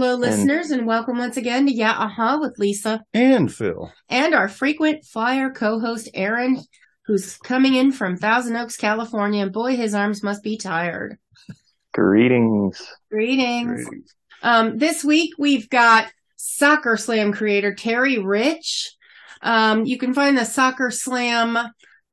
Hello, listeners, and, welcome once again to Yeah Aha with Lisa and Phil, and our frequent flyer co-host Aaron, who's coming in from Thousand Oaks, California. And boy, his arms must be tired. Greetings. Greetings. Greetings. Um, this week we've got Soccer Slam creator Terry Rich. Um, you can find the Soccer Slam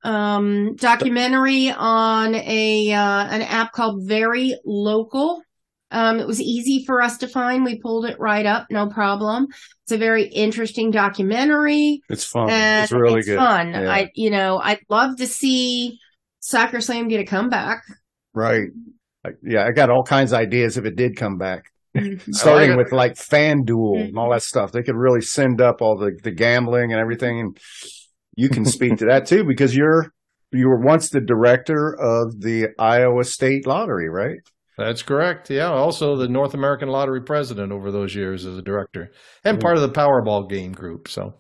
um, documentary on a uh, an app called Very Local. Um, it was easy for us to find. We pulled it right up, no problem. It's a very interesting documentary. It's fun. It's really it's good. Fun. Yeah. I, you know, I'd love to see Soccer Slam get a comeback. Right. Yeah, I got all kinds of ideas if it did come back. Mm-hmm. Starting like with like FanDuel mm-hmm. and all that stuff. They could really send up all the, the gambling and everything. And you can speak to that too because you're you were once the director of the Iowa State Lottery, right? That's correct. Yeah. Also, the North American Lottery president over those years as a director, and part of the Powerball game group. So,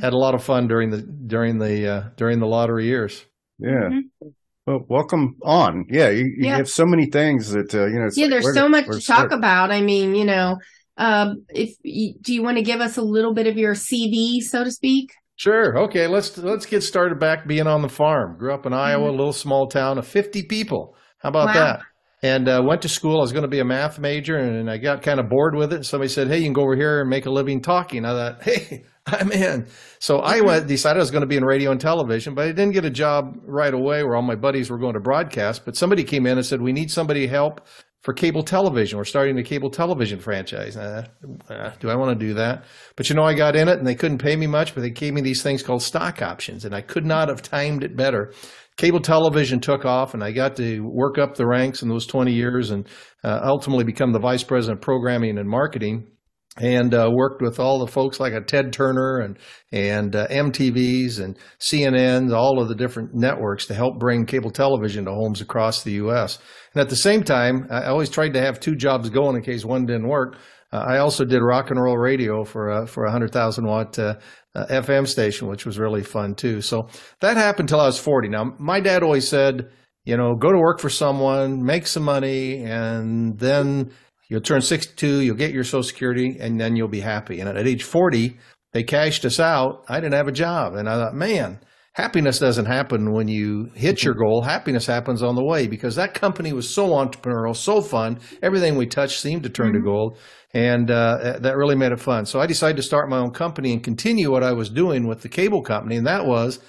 had a lot of fun during the during the uh, during the lottery years. Yeah. Mm-hmm. Well, welcome on. Yeah, you, you yeah. have so many things that uh, you know. Yeah, like, there's so much to talk about. I mean, you know, um, if you, do you want to give us a little bit of your CV, so to speak? Sure. Okay. Let's let's get started back being on the farm. Grew up in Iowa, mm-hmm. a little small town of 50 people. How about wow. that? And uh, went to school. I was going to be a math major, and I got kind of bored with it. Somebody said, "Hey, you can go over here and make a living talking." I thought, "Hey, I'm in." So I went, decided I was going to be in radio and television, but I didn't get a job right away where all my buddies were going to broadcast. But somebody came in and said, "We need somebody to help." For cable television, we're starting a cable television franchise. Uh, uh, do I want to do that? But you know, I got in it and they couldn't pay me much, but they gave me these things called stock options, and I could not have timed it better cable television took off, and I got to work up the ranks in those 20 years and uh, ultimately become the vice president of programming and marketing. And uh, worked with all the folks like a Ted Turner and and uh, MTV's and CNN's, all of the different networks to help bring cable television to homes across the U.S. And at the same time, I always tried to have two jobs going in case one didn't work. Uh, I also did rock and roll radio for uh, for a hundred thousand watt uh, uh FM station, which was really fun too. So that happened till I was forty. Now my dad always said, you know, go to work for someone, make some money, and then you'll turn sixty two, you'll get your Social Security, and then you'll be happy. And at age forty, they cashed us out. I didn't have a job, and I thought, man happiness doesn't happen when you hit your goal. Happiness happens on the way because that company was so entrepreneurial, so fun. Everything we touched seemed to turn mm-hmm. to gold. And uh, that really made it fun. So I decided to start my own company and continue what I was doing with the cable company. And that was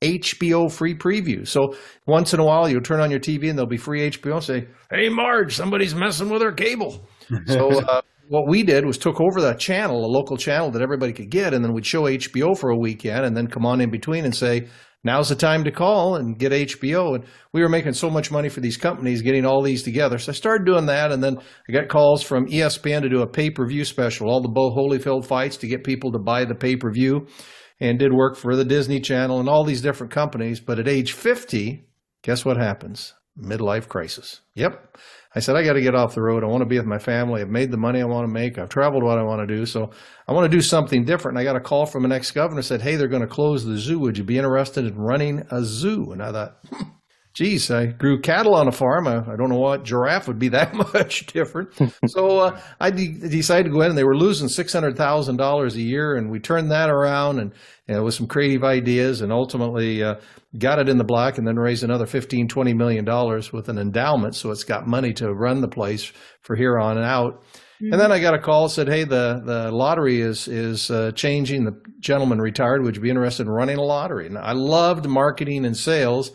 HBO free preview. So once in a while, you'll turn on your TV and there'll be free HBO and say, Hey, Marge, somebody's messing with our cable. so uh, what we did was took over that channel, a local channel that everybody could get, and then we'd show HBO for a weekend and then come on in between and say, now's the time to call and get HBO. And we were making so much money for these companies getting all these together. So I started doing that. And then I got calls from ESPN to do a pay per view special, all the Bo Holyfield fights to get people to buy the pay per view and did work for the Disney Channel and all these different companies. But at age 50, guess what happens? Midlife crisis. Yep. I said, I got to get off the road. I want to be with my family. I've made the money I want to make. I've traveled what I want to do. So I want to do something different. And I got a call from an ex governor said, Hey, they're going to close the zoo. Would you be interested in running a zoo? And I thought, geez, I grew cattle on a farm. I, I, don't know what giraffe would be that much different. so uh, I de- decided to go in, and they were losing six hundred thousand dollars a year, and we turned that around, and you know, with some creative ideas, and ultimately uh, got it in the black, and then raised another 15, 20 million dollars with an endowment, so it's got money to run the place for here on out. And then I got a call said, "Hey, the the lottery is is uh, changing. The gentleman retired. Would you be interested in running a lottery?" And I loved marketing and sales,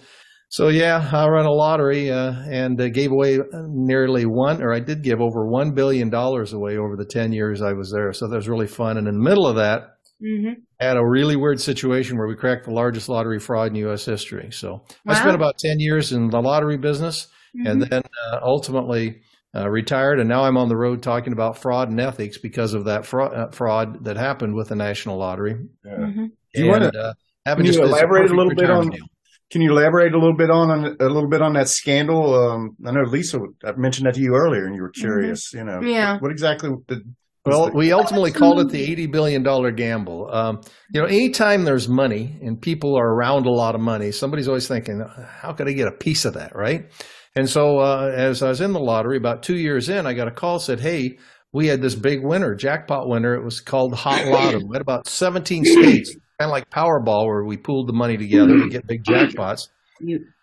so yeah, I run a lottery uh, and uh, gave away nearly one, or I did give over one billion dollars away over the ten years I was there. So that was really fun. And in the middle of that, mm-hmm. had a really weird situation where we cracked the largest lottery fraud in U.S. history. So wow. I spent about ten years in the lottery business, mm-hmm. and then uh, ultimately. Uh, retired, and now I'm on the road talking about fraud and ethics because of that fraud, uh, fraud that happened with the national lottery. Yeah. Mm-hmm. Do you want to uh, can you elaborate a little bit on deal. Can you elaborate a little bit on a little bit on that scandal? Um, I know Lisa I mentioned that to you earlier, and you were mm-hmm. curious. Mm-hmm. You know, yeah. What exactly did? Well, we ultimately called it the eighty billion dollar gamble. Um, you know, anytime there's money and people are around a lot of money, somebody's always thinking, "How could I get a piece of that?" Right? And so, uh, as I was in the lottery, about two years in, I got a call said, "Hey, we had this big winner, jackpot winner. It was called Hot Lotto. We had about 17 states, kind of like Powerball, where we pooled the money together to get big jackpots.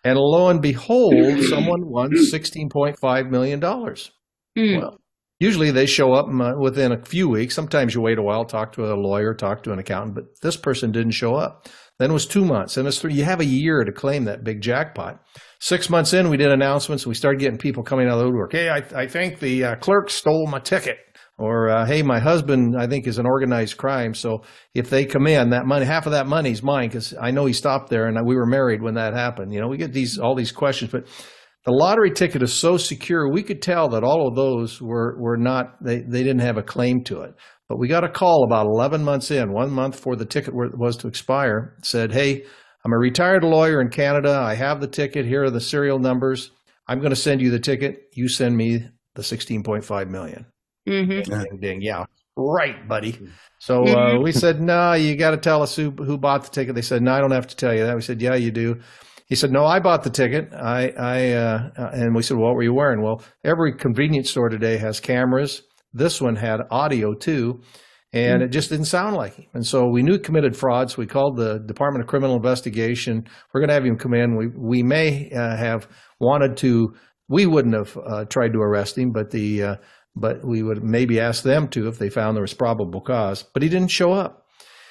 And lo and behold, someone won $16.5 million. Mm. Well, usually they show up within a few weeks. Sometimes you wait a while, talk to a lawyer, talk to an accountant, but this person didn't show up. Then it was two months, and it's three. You have a year to claim that big jackpot. Six months in, we did announcements. We started getting people coming out of the woodwork. Hey, I, I think the uh, clerk stole my ticket. Or, uh, hey, my husband, I think, is an organized crime. So if they come in, that money, half of that money is mine because I know he stopped there and we were married when that happened. You know, we get these all these questions, but the lottery ticket is so secure. We could tell that all of those were were not they they didn't have a claim to it. But we got a call about 11 months in, one month before the ticket was to expire, said, Hey, I'm a retired lawyer in Canada. I have the ticket. Here are the serial numbers. I'm going to send you the ticket. You send me the 16.5 million. Mm-hmm. Ding, ding. Yeah. Right, buddy. So uh, mm-hmm. we said, no, you got to tell us who, who bought the ticket. They said, no, I don't have to tell you that. We said, yeah, you do. He said, no, I bought the ticket. I, I, uh, and we said, well, what were you wearing? Well, every convenience store today has cameras this one had audio too, and mm it just didn't sound like him. And so we knew he committed fraud. So we called the Department of Criminal Investigation. We're going to have him come in. We we may uh, have wanted to. We wouldn't have uh, tried to arrest him, but the uh, but we would maybe ask them to if they found there was probable cause. But he didn't show up.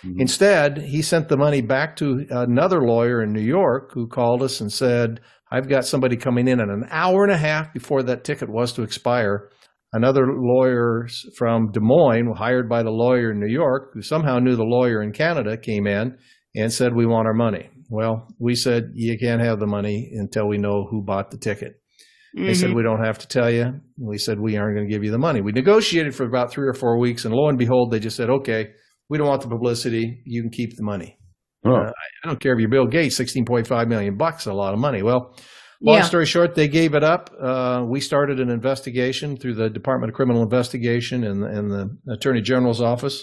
Mm-hmm. Instead, he sent the money back to another lawyer in New York who called us and said, I've got somebody coming in in an hour and a half before that ticket was to expire another lawyer from Des Moines, hired by the lawyer in New York, who somehow knew the lawyer in Canada, came in and said, We want our money. Well, we said, You can't have the money until we know who bought the ticket. Mm-hmm. They said, mm-hmm. We don't have to tell you. We said, We aren't going to give you the money. We negotiated for about three or four weeks, and lo and behold, they just said, Okay, we don't want the publicity. You can keep the money. Oh. Uh, I don't care if you're Bill Gates, 16.5 million bucks, a lot of money. Well, Long yeah. story short, they gave it up. Uh, we started an investigation through the Department of Criminal Investigation and, and the Attorney General's office,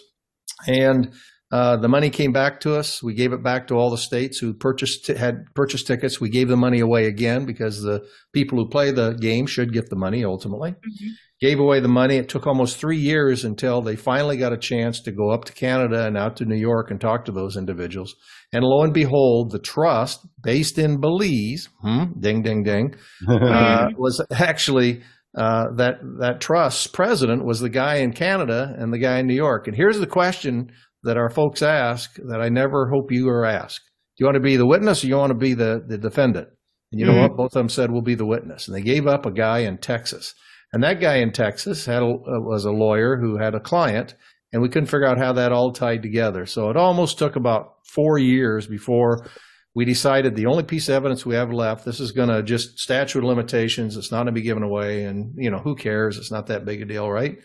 and uh, the money came back to us. We gave it back to all the states who purchased had purchased tickets. We gave the money away again because the people who play the game should get the money ultimately. Mm-hmm. Gave away the money. It took almost three years until they finally got a chance to go up to Canada and out to New York and talk to those individuals. And lo and behold, the trust based in Belize, hmm, ding, ding, ding, uh, was actually uh, that that trust's president was the guy in Canada and the guy in New York. And here's the question that our folks ask that I never hope you are asked: Do you want to be the witness or you want to be the the defendant? And you know mm-hmm. what? Both of them said we'll be the witness, and they gave up a guy in Texas. And that guy in Texas had a, was a lawyer who had a client and we couldn't figure out how that all tied together. So it almost took about four years before we decided the only piece of evidence we have left, this is going to just statute of limitations. It's not going to be given away. And, you know, who cares? It's not that big a deal, right?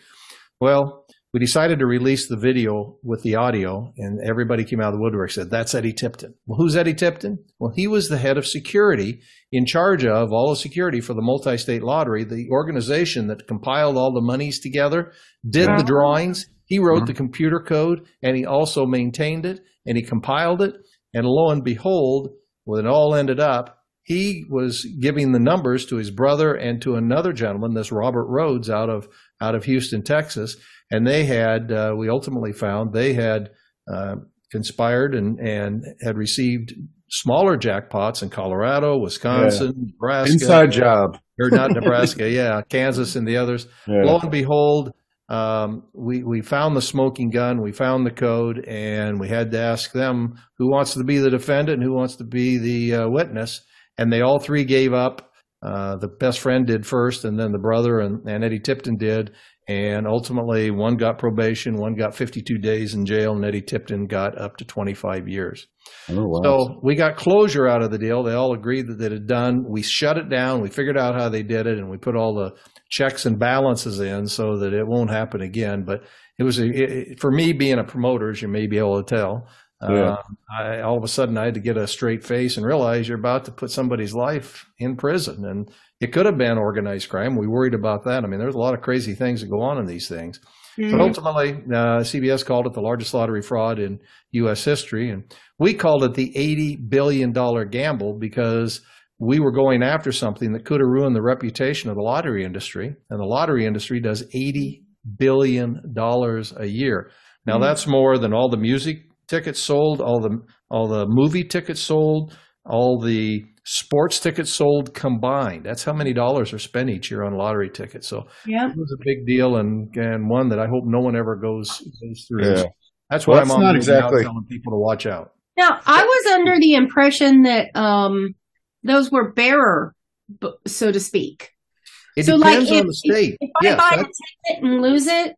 Well, we decided to release the video with the audio, and everybody came out of the woodwork said, That's Eddie Tipton. Well, who's Eddie Tipton? Well, he was the head of security in charge of all the security for the multi state lottery, the organization that compiled all the monies together, did the drawings, he wrote mm-hmm. the computer code and he also maintained it and he compiled it. And lo and behold, when it all ended up, he was giving the numbers to his brother and to another gentleman, this Robert Rhodes out of out of Houston, Texas, and they had uh, we ultimately found they had uh, conspired and and had received smaller jackpots in Colorado, Wisconsin, yeah. Nebraska. Inside job. Or not Nebraska, yeah, Kansas and the others. Yeah. Lo and behold, um, we we found the smoking gun, we found the code, and we had to ask them who wants to be the defendant and who wants to be the uh, witness, and they all three gave up. Uh, the best friend did first, and then the brother and, and Eddie Tipton did, and ultimately one got probation, one got 52 days in jail, and Eddie Tipton got up to 25 years. Oh, wow. So we got closure out of the deal. They all agreed that it had done. We shut it down. We figured out how they did it, and we put all the checks and balances in so that it won't happen again. But it was a, it, for me being a promoter, as you may be able to tell. Yeah. Uh, I, all of a sudden, I had to get a straight face and realize you're about to put somebody's life in prison, and it could have been organized crime. We worried about that. I mean, there's a lot of crazy things that go on in these things. Mm-hmm. But ultimately, uh, CBS called it the largest lottery fraud in U.S. history, and we called it the eighty billion dollar gamble because we were going after something that could have ruined the reputation of the lottery industry. And the lottery industry does $80 billion a year. Now mm-hmm. that's more than all the music tickets sold, all the all the movie tickets sold, all the sports tickets sold combined. That's how many dollars are spent each year on lottery tickets. So yeah. it was a big deal and and one that I hope no one ever goes goes through. Yeah. That's why well, I'm not exactly telling people to watch out. Now I was under the impression that um, those were bearer, so to speak. It so depends like if, on the state. If, if yes, I buy a ticket and lose it,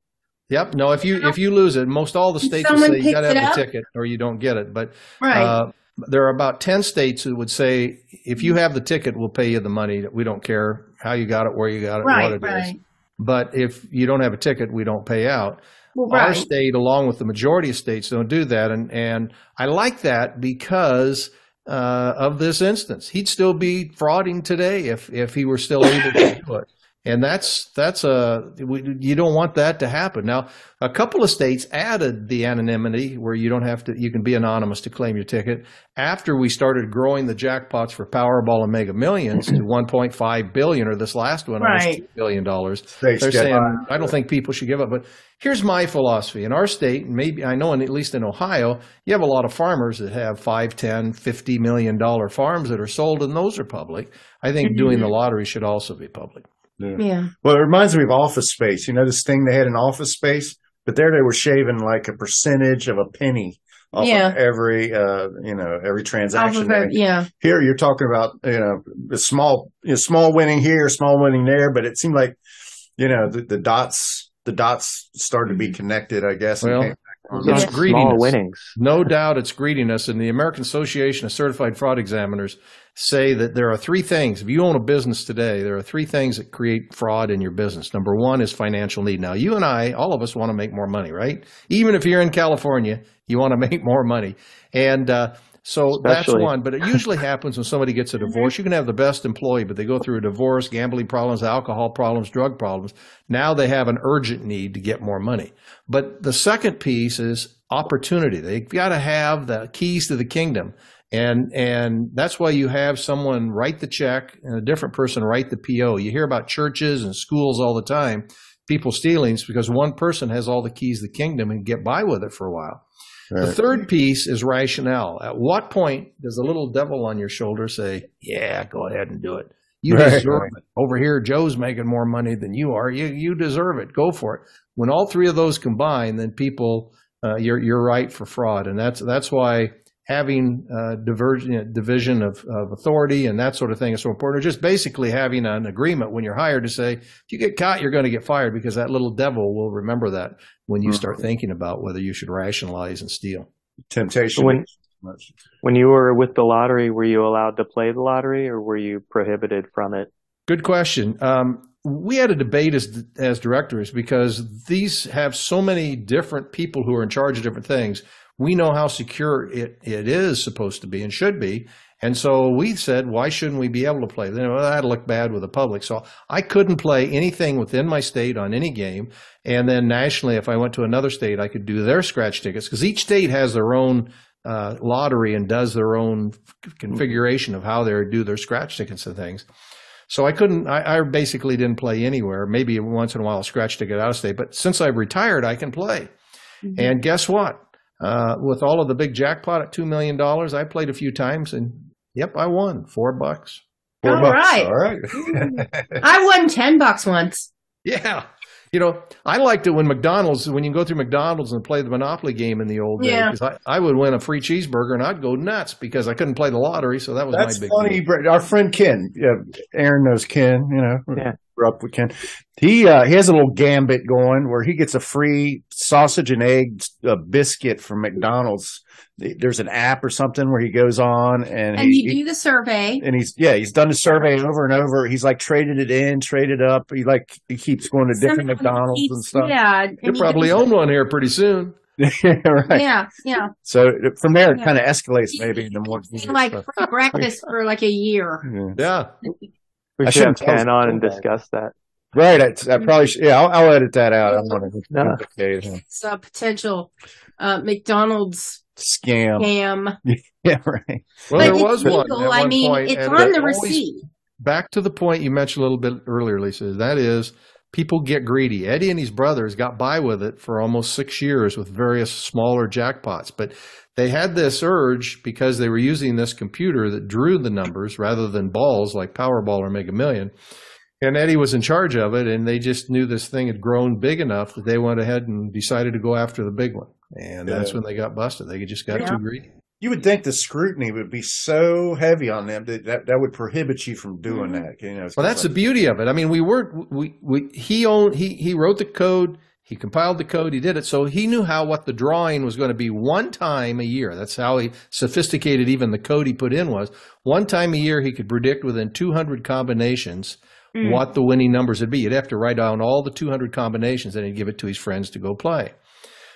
Yep. No, if you if you lose it, most all the states will say you got to have the ticket or you don't get it. But right. Uh, there are about ten states who would say if you have the ticket, we'll pay you the money. We don't care how you got it, where you got it, right, what it right. is. But if you don't have a ticket, we don't pay out. Well, right. Our state, along with the majority of states, don't do that, and and I like that because uh, of this instance. He'd still be frauding today if if he were still able to do it and that's that's a you don't want that to happen. Now, a couple of states added the anonymity where you don't have to you can be anonymous to claim your ticket. After we started growing the jackpots for Powerball and Mega Millions to 1.5 billion, or this last one right. almost two billion dollars, they're saying I don't think people should give up. But here's my philosophy: in our state, maybe I know, in, at least in Ohio, you have a lot of farmers that have five, ten, fifty million dollar farms that are sold, and those are public. I think mm-hmm. doing the lottery should also be public. Yeah. yeah. Well, it reminds me of Office Space. You know this thing they had in Office Space, but there they were shaving like a percentage of a penny off yeah. of every uh, you know every transaction. Of yeah. Here you're talking about you know a small you know, small winning here, small winning there, but it seemed like you know the, the dots the dots started to be connected. I guess. Well, it's yeah. greediness. winnings. No doubt it's greediness. And the American Association of Certified Fraud Examiners say that there are three things. If you own a business today, there are three things that create fraud in your business. Number one is financial need. Now, you and I, all of us want to make more money, right? Even if you're in California, you want to make more money. And, uh, so Especially. that's one, but it usually happens when somebody gets a divorce. You can have the best employee, but they go through a divorce, gambling problems, alcohol problems, drug problems. Now they have an urgent need to get more money. But the second piece is opportunity. They've got to have the keys to the kingdom. And and that's why you have someone write the check and a different person write the PO. You hear about churches and schools all the time, people stealing because one person has all the keys to the kingdom and get by with it for a while. Right. The third piece is rationale. At what point does the little devil on your shoulder say, "Yeah, go ahead and do it. You right, deserve it." Over here, Joe's making more money than you are. You you deserve it. Go for it. When all three of those combine, then people, uh, you're you're right for fraud, and that's that's why having uh, diversion, division of, of authority and that sort of thing is so important. Or just basically having an agreement when you're hired to say, if you get caught, you're going to get fired because that little devil will remember that when you mm-hmm. start thinking about whether you should rationalize and steal. Temptation. When, when you were with the lottery, were you allowed to play the lottery or were you prohibited from it? Good question. Um, we had a debate as as directors because these have so many different people who are in charge of different things we know how secure it, it is supposed to be and should be. And so we said, why shouldn't we be able to play? Then well, that'd look bad with the public. So I couldn't play anything within my state on any game. And then nationally, if I went to another state, I could do their scratch tickets because each state has their own uh, lottery and does their own configuration of how they do their scratch tickets and things. So I couldn't, I, I, basically didn't play anywhere. Maybe once in a while a scratch ticket out of state, but since I've retired, I can play. Mm-hmm. And guess what? Uh, with all of the big jackpot at $2 million, I played a few times and yep, I won four bucks. Four all bucks. Right. All right. I won 10 bucks once. Yeah. You know, I liked it when McDonald's, when you go through McDonald's and play the Monopoly game in the old days, yeah. I, I, would win a free cheeseburger and I'd go nuts because I couldn't play the lottery. So that was That's my big funny. Deal. Our friend Ken, yeah, Aaron knows Ken, you know, yeah. Grew up with Ken. He, uh, he has a little gambit going where he gets a free sausage and egg uh, biscuit from McDonald's there's an app or something where he goes on and, and he, you do the survey and he's yeah he's done the survey over and over he's like traded it in traded up he like he keeps going to different mcdonald's keeps, and stuff yeah you probably own one here pretty soon right. Yeah, yeah. So from there, it yeah. kind of escalates maybe In the more like breakfast for like a year. Yeah. yeah. We I should have Ken on and discuss that. Right. I, I probably should. Yeah, I'll, I'll edit that out. I'm going to. It's a potential uh, McDonald's scam. Scam. yeah, right. Well, but there was legal. one. At I one mean, point, it's on the receipt. Back to the point you mentioned a little bit earlier, Lisa. That is people get greedy. Eddie and his brothers got by with it for almost six years with various smaller jackpots, but they had this urge because they were using this computer that drew the numbers rather than balls like Powerball or Mega Million. And Eddie was in charge of it, and they just knew this thing had grown big enough that they went ahead and decided to go after the big one. And yeah. that's when they got busted. They just got yeah. too greedy. You would think the scrutiny would be so heavy on them that that, that would prohibit you from doing mm-hmm. that. You know, well, that's like, the beauty of it. I mean, we weren't we, we he owned he he wrote the code, he compiled the code, he did it, so he knew how what the drawing was going to be one time a year. That's how he sophisticated even the code he put in was. One time a year, he could predict within 200 combinations mm. what the winning numbers would be. You'd have to write down all the 200 combinations, and he'd give it to his friends to go play.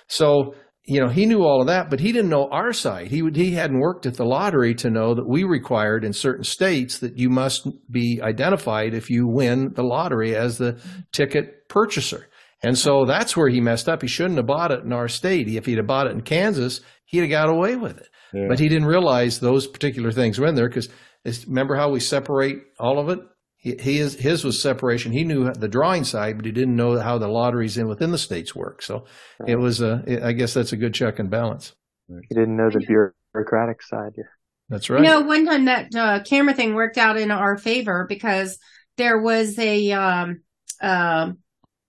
So you know, he knew all of that, but he didn't know our side. He would, he hadn't worked at the lottery to know that we required in certain states that you must be identified if you win the lottery as the ticket purchaser. And so that's where he messed up. He shouldn't have bought it in our state. If he'd have bought it in Kansas, he'd have got away with it. Yeah. But he didn't realize those particular things were in there because remember how we separate all of it? He, his his was separation. He knew the drawing side, but he didn't know how the lotteries in within the states work. So it was a. I guess that's a good check and balance. He didn't know the bureaucratic side. Yeah. That's right. You know, one time that uh, camera thing worked out in our favor because there was a. Um, uh,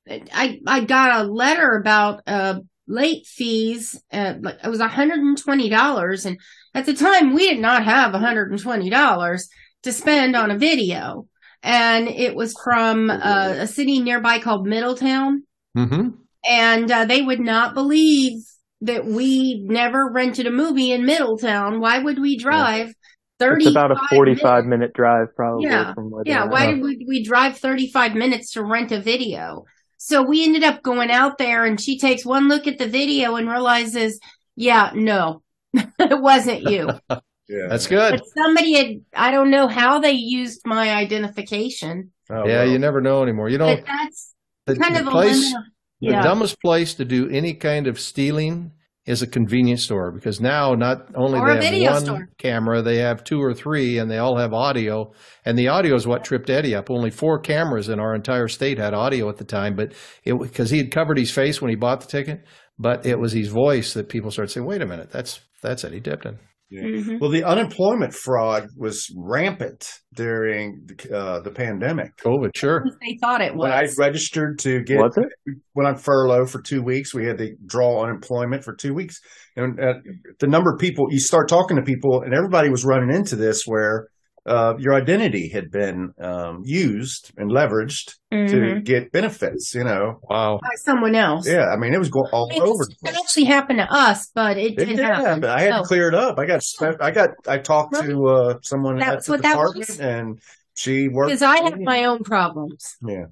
I I got a letter about uh, late fees. Uh, it was hundred and twenty dollars, and at the time we did not have hundred and twenty dollars to spend on a video and it was from uh, a city nearby called Middletown. Mm-hmm. And uh, they would not believe that we never rented a movie in Middletown. Why would we drive? Thirty. It's about a forty-five minute drive, probably. Yeah, yeah. Why did we, we drive thirty-five minutes to rent a video? So we ended up going out there, and she takes one look at the video and realizes, yeah, no, it wasn't you. Yeah. That's good. But somebody had, I don't know how they used my identification. Oh, yeah, well. you never know anymore. You know, that's the, kind the of place, a yeah. The dumbest place to do any kind of stealing is a convenience store because now not only or they have one store. camera, they have two or three, and they all have audio. And the audio is what tripped Eddie up. Only four cameras in our entire state had audio at the time, but it because he had covered his face when he bought the ticket, but it was his voice that people started saying, "Wait a minute, that's that's Eddie Tipton." Yeah. Mm-hmm. Well, the unemployment fraud was rampant during uh, the pandemic. COVID, sure. They thought it was. When I registered to get, was it? went on furlough for two weeks. We had to draw unemployment for two weeks. And uh, the number of people, you start talking to people, and everybody was running into this where uh, your identity had been um, used and leveraged mm-hmm. to get benefits. You know, wow, by someone else. Yeah, I mean, it was going all I mean, over. It actually happened to us, but it, it did happen. I had oh. to clear it up. I got, I got, I talked to uh, someone That's at the department, was, and she worked because I have my own problems. Yeah.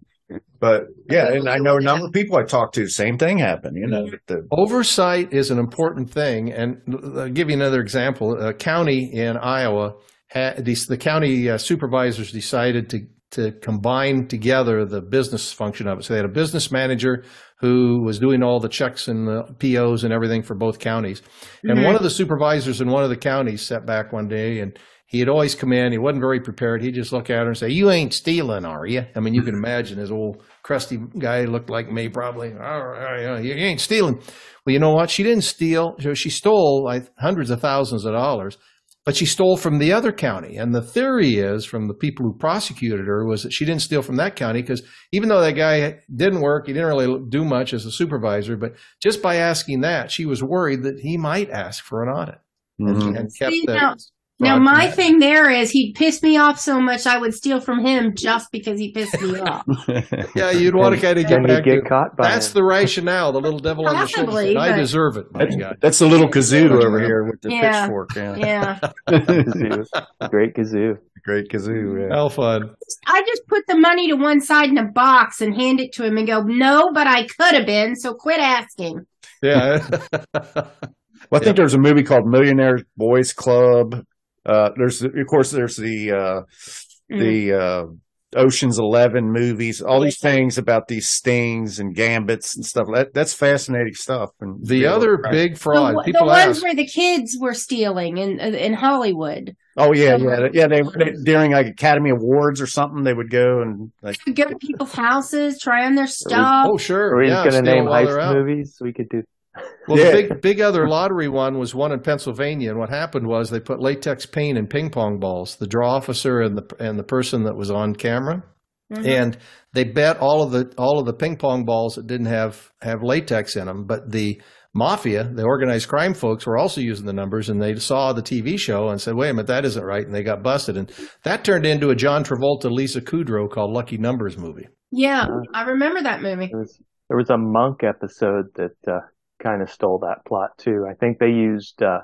But yeah, and I know a number of people I talked to, same thing happened. You know, the, oversight is an important thing. And I'll give you another example. A county in Iowa the, the county uh, supervisors decided to to combine together the business function of it. So they had a business manager who was doing all the checks and the POs and everything for both counties. And mm-hmm. one of the supervisors in one of the counties sat back one day and he had always come in. He wasn't very prepared. He'd just look at her and say, "You ain't stealing, are you?" I mean, you can imagine his old crusty guy looked like me, probably. Oh, you ain't stealing. Well, you know what? She didn't steal. She stole like hundreds of thousands of dollars but she stole from the other county. And the theory is from the people who prosecuted her was that she didn't steal from that county because even though that guy didn't work, he didn't really do much as a supervisor, but just by asking that, she was worried that he might ask for an audit mm-hmm. and kept See, the, now, now, my thing there is he'd piss me off so much I would steal from him just because he pissed me off. yeah, you'd want to kind of get back. Get caught by that's him. the rationale. The little devil on the shoulder. I deserve it. That's, that's the little kazoo over here with the yeah. pitchfork. Yeah, yeah. Great kazoo. Great kazoo. Yeah. How fun! I just put the money to one side in a box and hand it to him and go, "No, but I could have been. So quit asking." Yeah. well, I think there's a movie called Millionaire Boys Club uh, there's of course there's the uh, mm. the uh, Ocean's Eleven movies, all these things about these stings and gambits and stuff. That that's fascinating stuff. And the other big fraud, the, the ones ask, where the kids were stealing in in Hollywood. Oh yeah, yeah, yeah. They, they, during like Academy Awards or something, they would go and like go to people's houses, try on their stuff. oh sure, are we yeah, just going to name heist movies? We could do. Well, yeah. the big big other lottery one was one in Pennsylvania, and what happened was they put latex paint in ping pong balls. The draw officer and the and the person that was on camera, mm-hmm. and they bet all of the all of the ping pong balls that didn't have have latex in them, but the mafia, the organized crime folks, were also using the numbers, and they saw the TV show and said, "Wait a minute, that isn't right," and they got busted, and that turned into a John Travolta, Lisa Kudrow called Lucky Numbers movie. Yeah, I remember that movie. There was, there was a monk episode that uh, kind of stole that plot too. I think they used uh,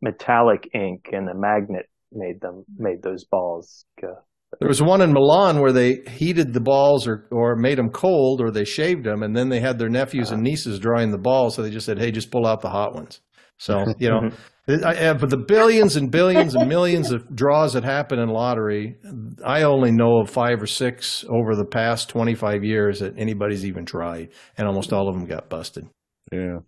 metallic ink, and a magnet made them made those balls. Uh, there was one in Milan where they heated the balls or, or made them cold or they shaved them and then they had their nephews and nieces drawing the balls. So they just said, hey, just pull out the hot ones. So, you know, I, but the billions and billions and millions of draws that happen in lottery, I only know of five or six over the past 25 years that anybody's even tried. And almost all of them got busted. Yeah.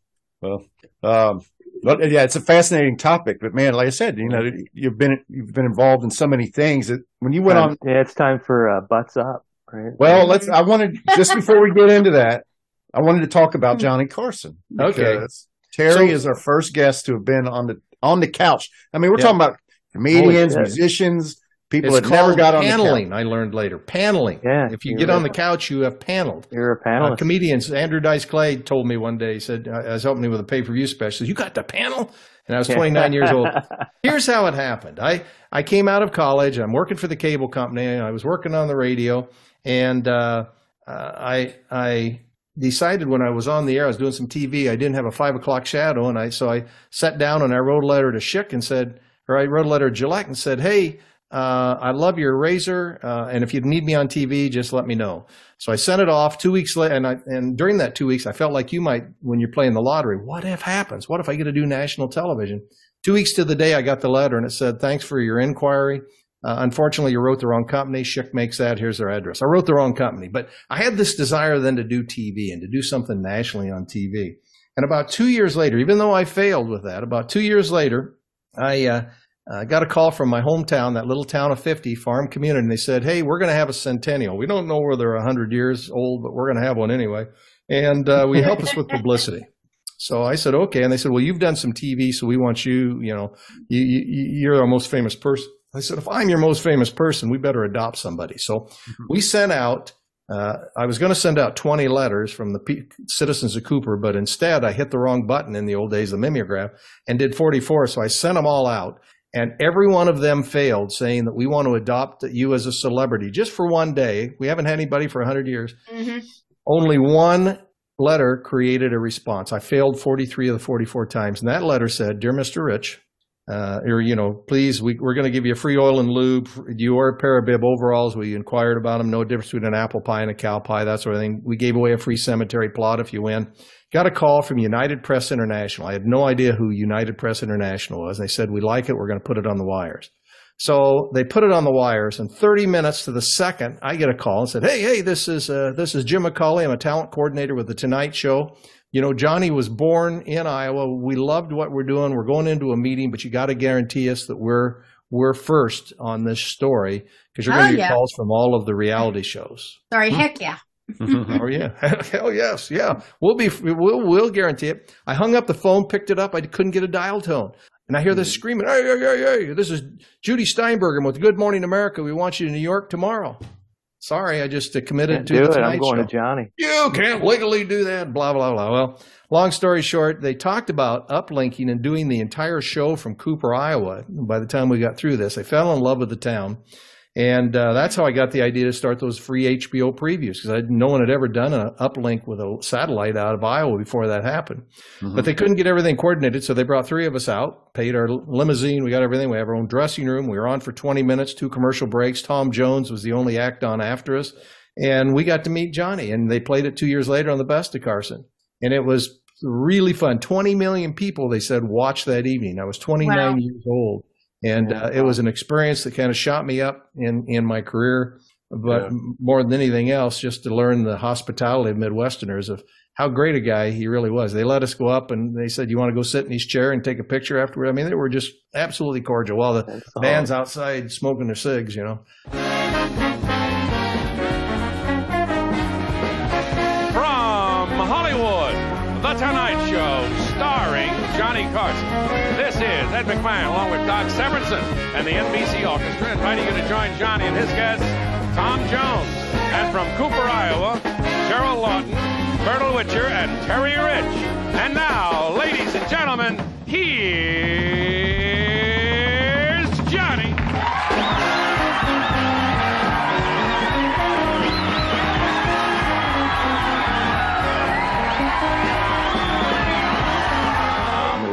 Well, um, but yeah, it's a fascinating topic. But man, like I said, you know, you've been you've been involved in so many things that when you went on, yeah, it's time for uh, butts up. Right? Well, let's. I wanted just before we get into that, I wanted to talk about Johnny Carson. Okay, Terry so, is our first guest to have been on the on the couch. I mean, we're yeah. talking about comedians, musicians, People it's that never got paneling, on I learned later. Paneling. Yeah. If you get on the couch, you have paneled. You're a panelist. Uh, comedians. Andrew Dice Clay told me one day, he said, I was helping me with a pay per view special. You got the panel? And I was 29 years old. Here's how it happened. I, I came out of college. I'm working for the cable company. I was working on the radio. And uh, uh, I, I decided when I was on the air, I was doing some TV. I didn't have a five o'clock shadow. And I, so I sat down and I wrote a letter to Schick and said, or I wrote a letter to Gillette and said, Hey, uh, I love your razor, uh, and if you need me on TV, just let me know. So I sent it off two weeks later, and and during that two weeks, I felt like you might when you're playing the lottery. What if happens? What if I get to do national television? Two weeks to the day, I got the letter, and it said, "Thanks for your inquiry. Uh, unfortunately, you wrote the wrong company. Schick makes that. Here's their address. I wrote the wrong company, but I had this desire then to do TV and to do something nationally on TV. And about two years later, even though I failed with that, about two years later, I uh, I uh, got a call from my hometown, that little town of 50 farm community, and they said, Hey, we're going to have a centennial. We don't know whether they're 100 years old, but we're going to have one anyway. And uh, we help us with publicity. So I said, Okay. And they said, Well, you've done some TV, so we want you, you know, you, you, you're our most famous person. I said, If I'm your most famous person, we better adopt somebody. So mm-hmm. we sent out uh, I was going to send out 20 letters from the P- citizens of Cooper, but instead I hit the wrong button in the old days of the mimeograph and did 44. So I sent them all out. And every one of them failed, saying that we want to adopt you as a celebrity just for one day. We haven't had anybody for 100 years. Mm-hmm. Only one letter created a response. I failed 43 of the 44 times. And that letter said, Dear Mr. Rich, uh, or, you know, please, we, are going to give you a free oil and lube. You wear a pair of bib overalls. We inquired about them. No difference between an apple pie and a cow pie, that sort of thing. We gave away a free cemetery plot if you win. Got a call from United Press International. I had no idea who United Press International was. They said, We like it. We're going to put it on the wires. So they put it on the wires, and 30 minutes to the second, I get a call and said, "Hey, hey, this is uh, this is Jim McCawley. I'm a talent coordinator with the Tonight Show. You know, Johnny was born in Iowa. We loved what we're doing. We're going into a meeting, but you got to guarantee us that we're we're first on this story because you're going to oh, get yeah. calls from all of the reality shows. Sorry, heck yeah. oh yeah, hell yes, yeah. We'll be we'll we'll guarantee it. I hung up the phone, picked it up. I couldn't get a dial tone, and I hear this mm. screaming, "Hey, hey, hey, hey! This is Judy Steinberger with Good Morning America. We want you to New York tomorrow." Sorry, I just uh, committed can't to do the it. I'm going show. to Johnny. You can't legally do that. Blah blah blah. Well, long story short, they talked about uplinking and doing the entire show from Cooper, Iowa. By the time we got through this, I fell in love with the town. And uh, that's how I got the idea to start those free HBO previews because no one had ever done an uplink with a satellite out of Iowa before that happened. Mm-hmm. But they couldn't get everything coordinated, so they brought three of us out, paid our limousine, we got everything. We have our own dressing room. We were on for 20 minutes, two commercial breaks. Tom Jones was the only act on after us, and we got to meet Johnny. And they played it two years later on the Best of Carson, and it was really fun. 20 million people, they said, watched that evening. I was 29 wow. years old and uh, it was an experience that kind of shot me up in in my career. but yeah. more than anything else, just to learn the hospitality of Midwesterners of how great a guy he really was. They let us go up and they said, "You want to go sit in his chair and take a picture afterward?" I mean, they were just absolutely cordial. While the That's band's awesome. outside smoking their cigs, you know. From Hollywood, The Tonight Show, starring Johnny Carson. Is Ed McMahon along with Doc Severinsen and the NBC Orchestra, inviting you to join Johnny and his guests, Tom Jones, and from Cooper, Iowa, Gerald Lawton. Myrtle Witcher, and Terry Rich. And now, ladies and gentlemen, here's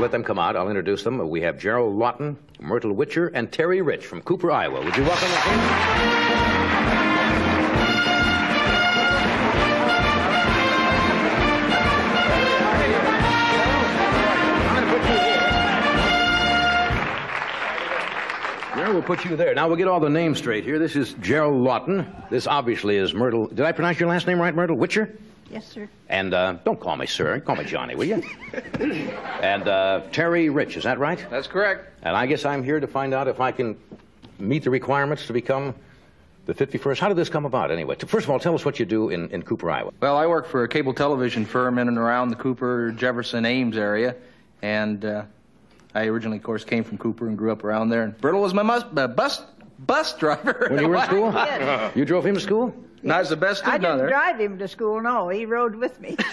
let them come out. I'll introduce them. We have Gerald Lawton, Myrtle Witcher, and Terry Rich from Cooper, Iowa. Would you welcome them? we'll put you there. Now we'll get all the names straight here. This is Gerald Lawton. This obviously is Myrtle. Did I pronounce your last name right, Myrtle? Witcher? Yes, sir. And uh, don't call me sir. Call me Johnny, will you? and uh, Terry Rich, is that right? That's correct. And I guess I'm here to find out if I can meet the requirements to become the 51st. How did this come about, anyway? First of all, tell us what you do in, in Cooper, Iowa. Well, I work for a cable television firm in and around the Cooper, Jefferson, Ames area. And uh, I originally, of course, came from Cooper and grew up around there. And Myrtle was my mus- uh, bus bus driver. When you were in school? You drove him to school? Not as the best I didn't there. drive him to school. No, he rode with me.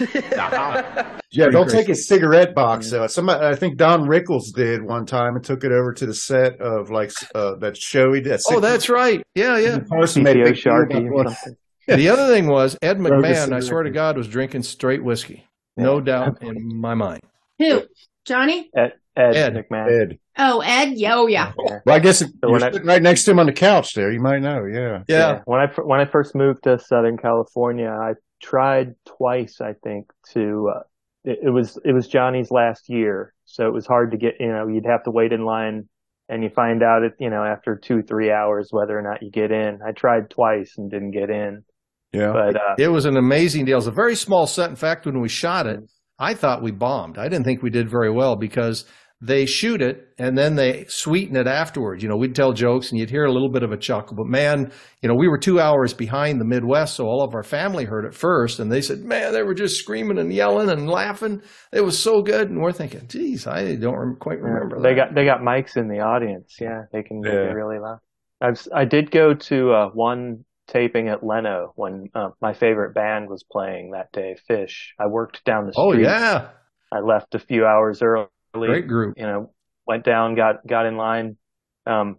yeah, don't take his cigarette box though. Somebody, I think Don Rickles did one time and took it over to the set of like uh, that show he did. Oh, that's right. Yeah, yeah. Person made a Sharkey. the other thing was Ed McMahon. I swear to God, was drinking straight whiskey. No doubt in my mind. Who? Johnny? Ed, Ed, Ed McMahon. Ed. Oh, Ed. Yeah, oh, yeah. Well, I guess so you're sitting right next to him on the couch there. You might know. Yeah. Yeah. yeah. When I when I first moved to Southern California, I tried twice. I think to uh, it, it was it was Johnny's last year, so it was hard to get. You know, you'd have to wait in line, and you find out it. You know, after two three hours whether or not you get in. I tried twice and didn't get in. Yeah. But uh, it was an amazing deal. It was a very small set. In fact, when we shot it, I thought we bombed. I didn't think we did very well because they shoot it and then they sweeten it afterwards. You know, we'd tell jokes and you'd hear a little bit of a chuckle, but man, you know, we were two hours behind the Midwest, so all of our family heard it first, and they said, "Man, they were just screaming and yelling and laughing. It was so good." And we're thinking, "Geez, I don't quite remember." Yeah, they got they got mics in the audience. Yeah, they can yeah. make it really loud. I've I did go to uh, one taping at Leno when uh, my favorite band was playing that day, Phish. I worked down the oh, street. Oh yeah. I left a few hours early. Great group. You know, went down, got got in line. Um,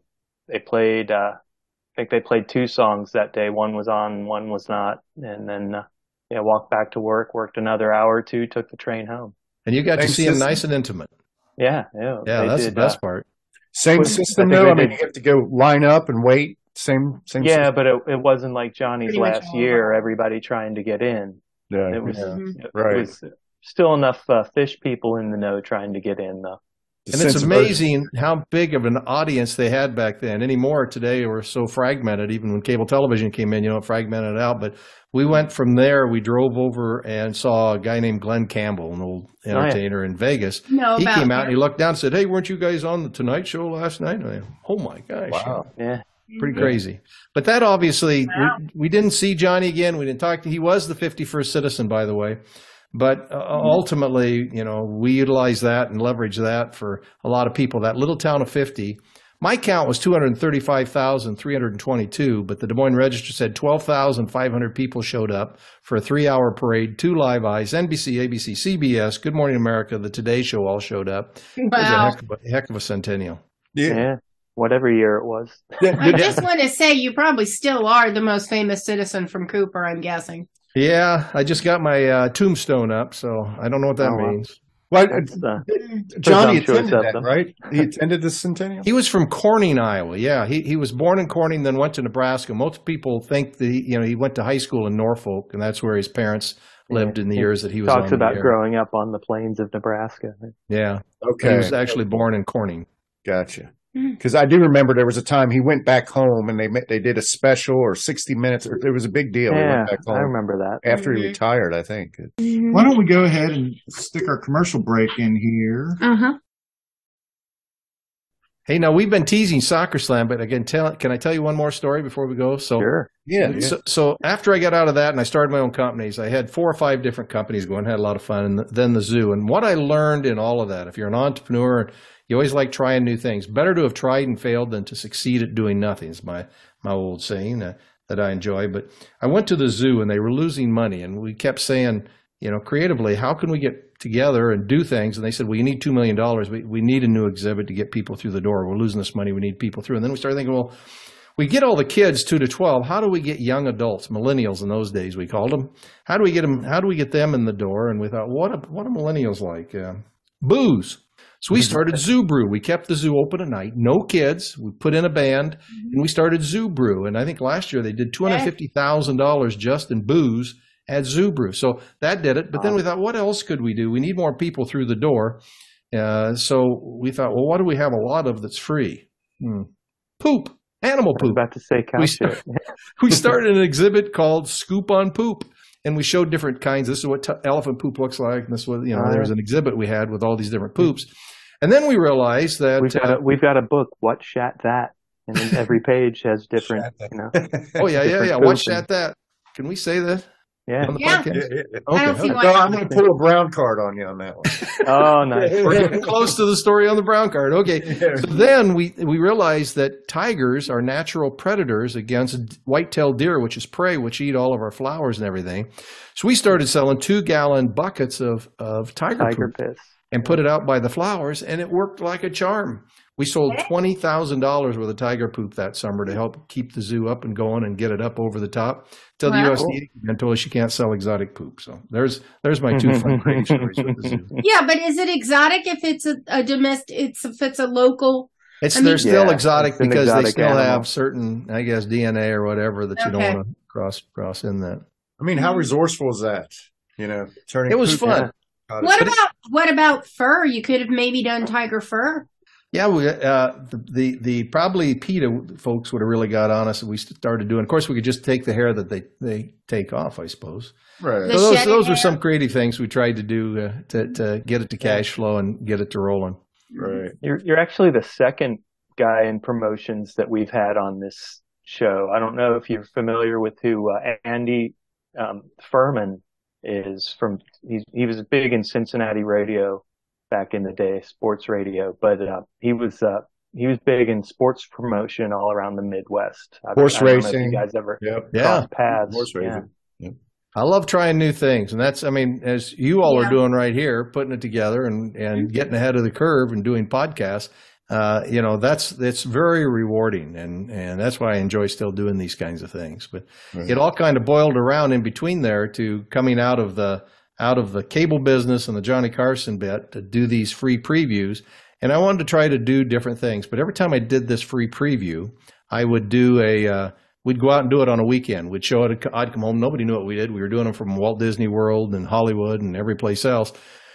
they played. Uh, I think they played two songs that day. One was on, one was not, and then uh, yeah, walked back to work. Worked another hour or two. Took the train home. And you got Thanks to see them nice and intimate. Yeah, yeah. Yeah, that's did, the best uh, part. Same system though. I mean, you have to go line up and wait same, same. Yeah, system. but it, it wasn't like Johnny's Pretty last year. Everybody trying to get in. Yeah, it was, yeah. It, right. It was still enough uh, Phish people in the know trying to get in though. And it's amazing how big of an audience they had back then. Anymore today, we're so fragmented. Even when cable television came in, you know, fragmented out. But we went from there. We drove over and saw a guy named Glen Campbell, an old entertainer oh, yeah. in Vegas. No, he came out him. and he looked down and said, "Hey, weren't you guys on the Tonight Show last night?" I, oh my gosh! Wow. Yeah pretty mm-hmm. crazy. But that obviously, wow. we, we, didn't see Johnny again. We didn't talk to. He was the 51st citizen, by the way. But uh, mm-hmm. ultimately, you know, we utilize that and leverage that for a lot of people. That little town of 50. My count was 235,322, but the Des Moines Register said 12,500 people showed up for a three hour parade, two live eyes, NBC, ABC, CBS, Good Morning America, The Today Show all showed up. Wow. It was a heck of a, heck of a centennial. Yeah. Yeah whatever year it was. I just want to say you probably still are the most famous citizen from Cooper, I'm guessing. Yeah, I just got my uh, tombstone up, so I don't know what that oh, means. Well, uh, Johnny attended that, right? He attended the centennial. He was from Corning, Iowa. Yeah, he he was born in Corning, then went to Nebraska. Most people think that he, you know he went to high school in Norfolk, and that's where his parents lived in the years that he was. Talks about growing up on the plains of Nebraska. Yeah. Okay. He was actually born in Corning. Gotcha. Because I do remember there was a time he went back home and they they did a special or sixty minutes. Or it was a big deal. Yeah, I remember that after mm-hmm. he retired. I think. Mm-hmm. Why don't we go ahead and stick our commercial break in here? Uh huh. Hey, now we've been teasing Soccer Slam, but again, tell, can I tell you one more story before we go? So, sure. Yeah. So, so, after I got out of that and I started my own companies, I had four or five different companies going, had a lot of fun, and then the zoo. And what I learned in all of that, if you're an entrepreneur, you always like trying new things. Better to have tried and failed than to succeed at doing nothing. Is my my old saying uh, that I enjoy. But I went to the zoo and they were losing money, and we kept saying, you know, creatively, how can we get together and do things. And they said, well, you need $2 million. We, we need a new exhibit to get people through the door. We're losing this money. We need people through. And then we started thinking, well, we get all the kids two to 12. How do we get young adults, millennials in those days, we called them? How do we get them? How do we get them in the door? And we thought, what, are, what are millennials like? Uh, booze. So we started Zoo Brew. We kept the zoo open at night, no kids. We put in a band and we started Zoo Brew. And I think last year they did $250,000 just in booze at Zoo Brew. So that did it. But then we thought, what else could we do? We need more people through the door. Uh, so we thought, well, what do we have a lot of that's free? Hmm. Poop, animal poop. about to say we, start, we started an exhibit called Scoop on Poop. And we showed different kinds. This is what t- elephant poop looks like. And this was, you know, uh, there was an exhibit we had with all these different poops. And then we realized that we've got, uh, a, we've got a book, What Shat That? And every page has different, you know. oh, yeah, yeah, yeah. What Shat That? Can we say that? Yeah. yeah. yeah, yeah. Okay. No, I'm going to pull a brown card on you on that one. oh, nice. We're getting close to the story on the brown card. Okay. So then we, we realized that tigers are natural predators against white-tailed deer, which is prey, which eat all of our flowers and everything. So we started selling two-gallon buckets of, of tiger, tiger piss and put it out by the flowers, and it worked like a charm. We sold twenty thousand dollars worth of tiger poop that summer to help keep the zoo up and going and get it up over the top. Tell wow. the USDA and told us she can't sell exotic poop. So there's there's my two fun stories with the zoo. Yeah, but is it exotic if it's a, a domestic? It's if it's a local. It's I mean, they're still yeah, exotic because exotic they still animal. have certain, I guess, DNA or whatever that you don't want to cross cross in that. I mean, how resourceful is that? You know, turning. It was fun. What about what about fur? You could have maybe done tiger fur. Yeah, we, uh, the, the, the probably PETA folks would have really got on us, and we started doing. Of course, we could just take the hair that they, they take off, I suppose. Right. So those those were some creative things we tried to do uh, to to get it to cash flow and get it to rolling. Right. You're you're actually the second guy in promotions that we've had on this show. I don't know if you're familiar with who uh, Andy um, Furman is from. He's, he was big in Cincinnati radio back in the day, sports radio. But uh, he was uh, he was big in sports promotion all around the Midwest. Horse I, racing. you guys ever yep. yeah paths? Horse racing. Yeah. Yep. I love trying new things, and that's I mean, as you all yeah. are doing right here, putting it together and and getting ahead of the curve and doing podcasts. Uh, you know, that's it's very rewarding, and and that's why I enjoy still doing these kinds of things. But right. it all kind of boiled around in between there to coming out of the out of the cable business and the Johnny Carson bit to do these free previews. And I wanted to try to do different things. But every time I did this free preview, I would do a, uh, we'd go out and do it on a weekend. We'd show it, I'd come home. Nobody knew what we did. We were doing them from Walt Disney World and Hollywood and every place else.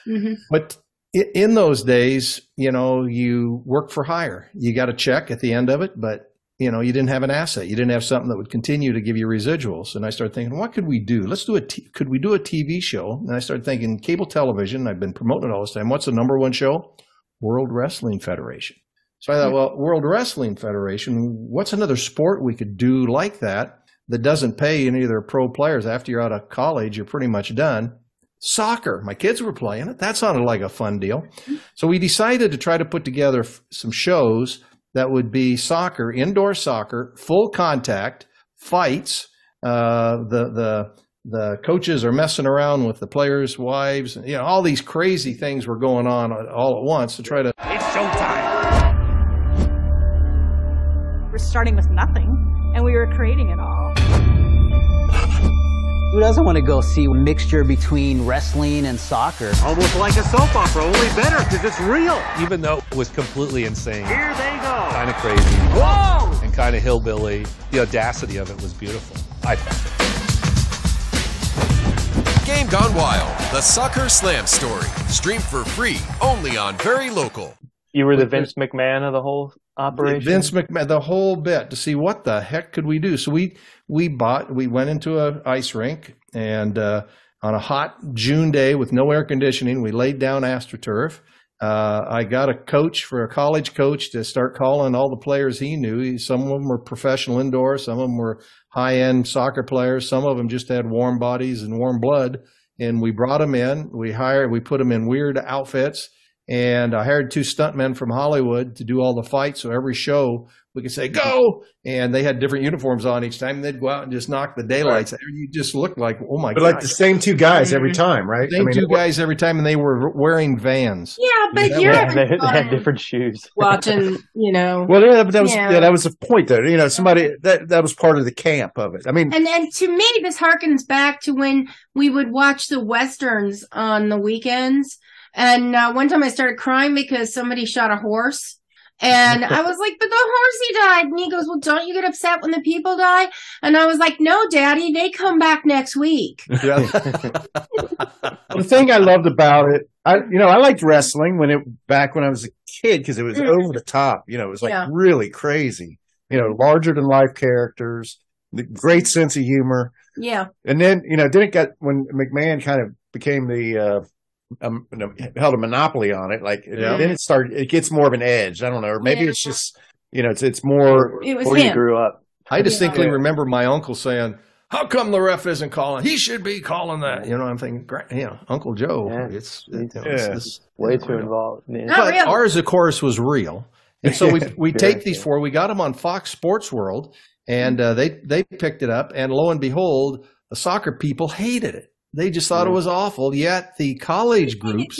Mm-hmm. But in those days, you know, you work for hire. You got a check at the end of it, but you know, you didn't have an asset. You didn't have something that would continue to give you residuals. And I started thinking, what could we do? Let's do a, t- could we do a TV show? And I started thinking cable television. I've been promoting it all this time. What's the number one show? World Wrestling Federation. So I thought, hmm. well, World Wrestling Federation, what's another sport we could do like that that doesn't pay any of their pro players after you're out of college? You're pretty much done. Soccer. My kids were playing it. That sounded like a fun deal. Hmm. So we decided to try to put together f- some shows that would be soccer, indoor soccer, full contact, fights. Uh, the the the coaches are messing around with the players' wives. You know, all these crazy things were going on all at once to try to. It's showtime. We're starting with nothing, and we were creating it all. Who doesn't want to go see a mixture between wrestling and soccer? Almost like a soap opera, only better because it's real. Even though it was completely insane. Here they go. Kind of crazy. Whoa! And kind of hillbilly. The audacity of it was beautiful. I thought. It. Game Gone Wild, the Soccer Slam story. Stream for free only on Very Local. You were the Vince McMahon of the whole operation. Vince McMahon, the whole bit to see what the heck could we do. So we we bought, we went into a ice rink and uh, on a hot June day with no air conditioning, we laid down AstroTurf. Uh, I got a coach for a college coach to start calling all the players he knew. Some of them were professional indoor, some of them were high end soccer players, some of them just had warm bodies and warm blood. And we brought them in. We hired, we put them in weird outfits and I hired two stuntmen from Hollywood to do all the fights. So every show we could say go, and they had different uniforms on each time. And they'd go out and just knock the daylights. Right. You just looked like oh my but god, like the same two guys every mm-hmm. time, right? Same I mean, two guys every time, and they were wearing Vans. Yeah, but you're yeah, they, they, had different shoes. Watching, you know. Well, yeah, but that was yeah. yeah. that was the point. Though you know, somebody that that was part of the camp of it. I mean, and and to me, this harkens back to when we would watch the westerns on the weekends and uh, one time I started crying because somebody shot a horse. And I was like, but the horsey died. And he goes, well, don't you get upset when the people die? And I was like, no, daddy, they come back next week. Yeah. the thing I loved about it, I, you know, I liked wrestling when it, back when I was a kid because it was mm. over the top. You know, it was like yeah. really crazy, you know, larger than life characters, the great sense of humor. Yeah. And then, you know, then it got, when McMahon kind of became the, uh, um, held a monopoly on it. Like yeah. then it started, it gets more of an edge. I don't know, or maybe yeah. it's just you know, it's it's more. It was him. grew up. I distinctly yeah. remember my uncle saying, "How come the ref isn't calling? He should be calling that." You know, I'm thinking, you know, Uncle Joe. It's, you know, it's, it's way too involved. But real. ours, of course, was real, and so we we take these four. We got them on Fox Sports World, and uh, they they picked it up, and lo and behold, the soccer people hated it. They just thought yeah. it was awful. Yet the college groups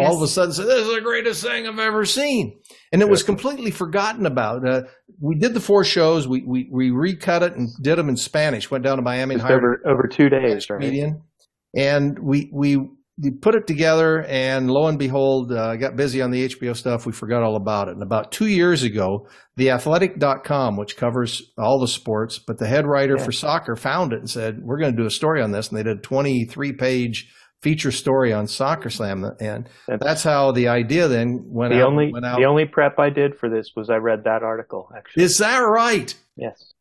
all of a sudden said, "This is the greatest thing I've ever seen," and it yeah. was completely forgotten about. Uh, we did the four shows. We, we we recut it and did them in Spanish. Went down to Miami and hired over over two days, right? Comedian, and we we we put it together, and lo and behold, uh, I got busy on the HBO stuff. We forgot all about it. And about two years ago, theathletic.com, which covers all the sports, but the head writer yeah. for soccer found it and said, We're going to do a story on this. And they did a 23 page feature story on Soccer Slam. And that's, that's how the idea then went the out. Only, went out. The only prep I did for this was I read that article, actually. Is that right? Yes.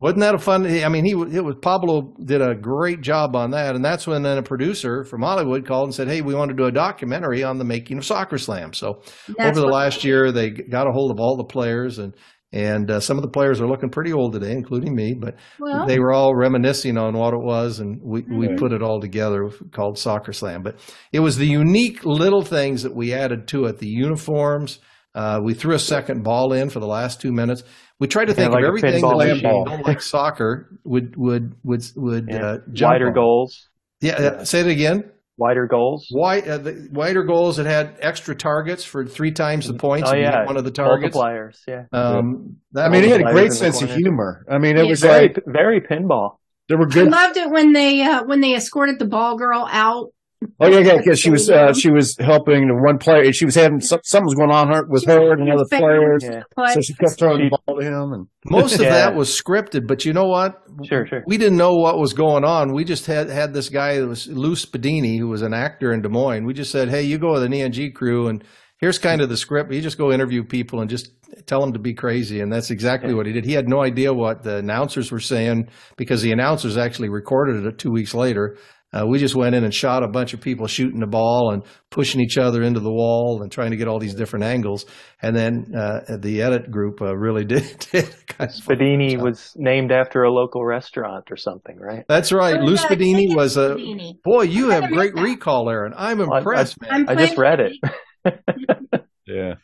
Wasn't that a fun? I mean, he it was Pablo did a great job on that, and that's when then a producer from Hollywood called and said, "Hey, we want to do a documentary on the making of Soccer Slam." So that's over the last year, they got a hold of all the players, and and uh, some of the players are looking pretty old today, including me, but well, they were all reminiscing on what it was, and we we put it all together called Soccer Slam. But it was the unique little things that we added to it: the uniforms. Uh, we threw a second ball in for the last two minutes we try to think like of everything that don't like soccer would would would would yeah. uh, wider on. goals. Yeah, yeah, say it again. Wider goals. Wide, uh, the wider goals that had extra targets for three times the points. Oh yeah, one of the targets. Multipliers. Yeah. Um, that I mean, he had a great sense of humor. I mean, it yeah. was very like, very pinball. There were good. I loved it when they uh, when they escorted the ball girl out Oh yeah, yeah, because she was uh, she was helping the one player. She was having some, something was going on her, with her and other players, yeah. so she kept throwing the ball to him. And most of yeah. that was scripted, but you know what? Sure, sure. We didn't know what was going on. We just had had this guy that was Lou Spadini, who was an actor in Des Moines. We just said, "Hey, you go with an ENG crew, and here's kind of the script. You just go interview people and just tell them to be crazy." And that's exactly yeah. what he did. He had no idea what the announcers were saying because the announcers actually recorded it two weeks later. Uh, we just went in and shot a bunch of people shooting the ball and pushing each other into the wall and trying to get all these different angles. And then uh, the edit group uh, really did. did kind of Spadini was named after a local restaurant or something, right? That's right. Lou Spadini was a boy. You have great recall, Aaron. I'm impressed, I, I, I just read it. yeah.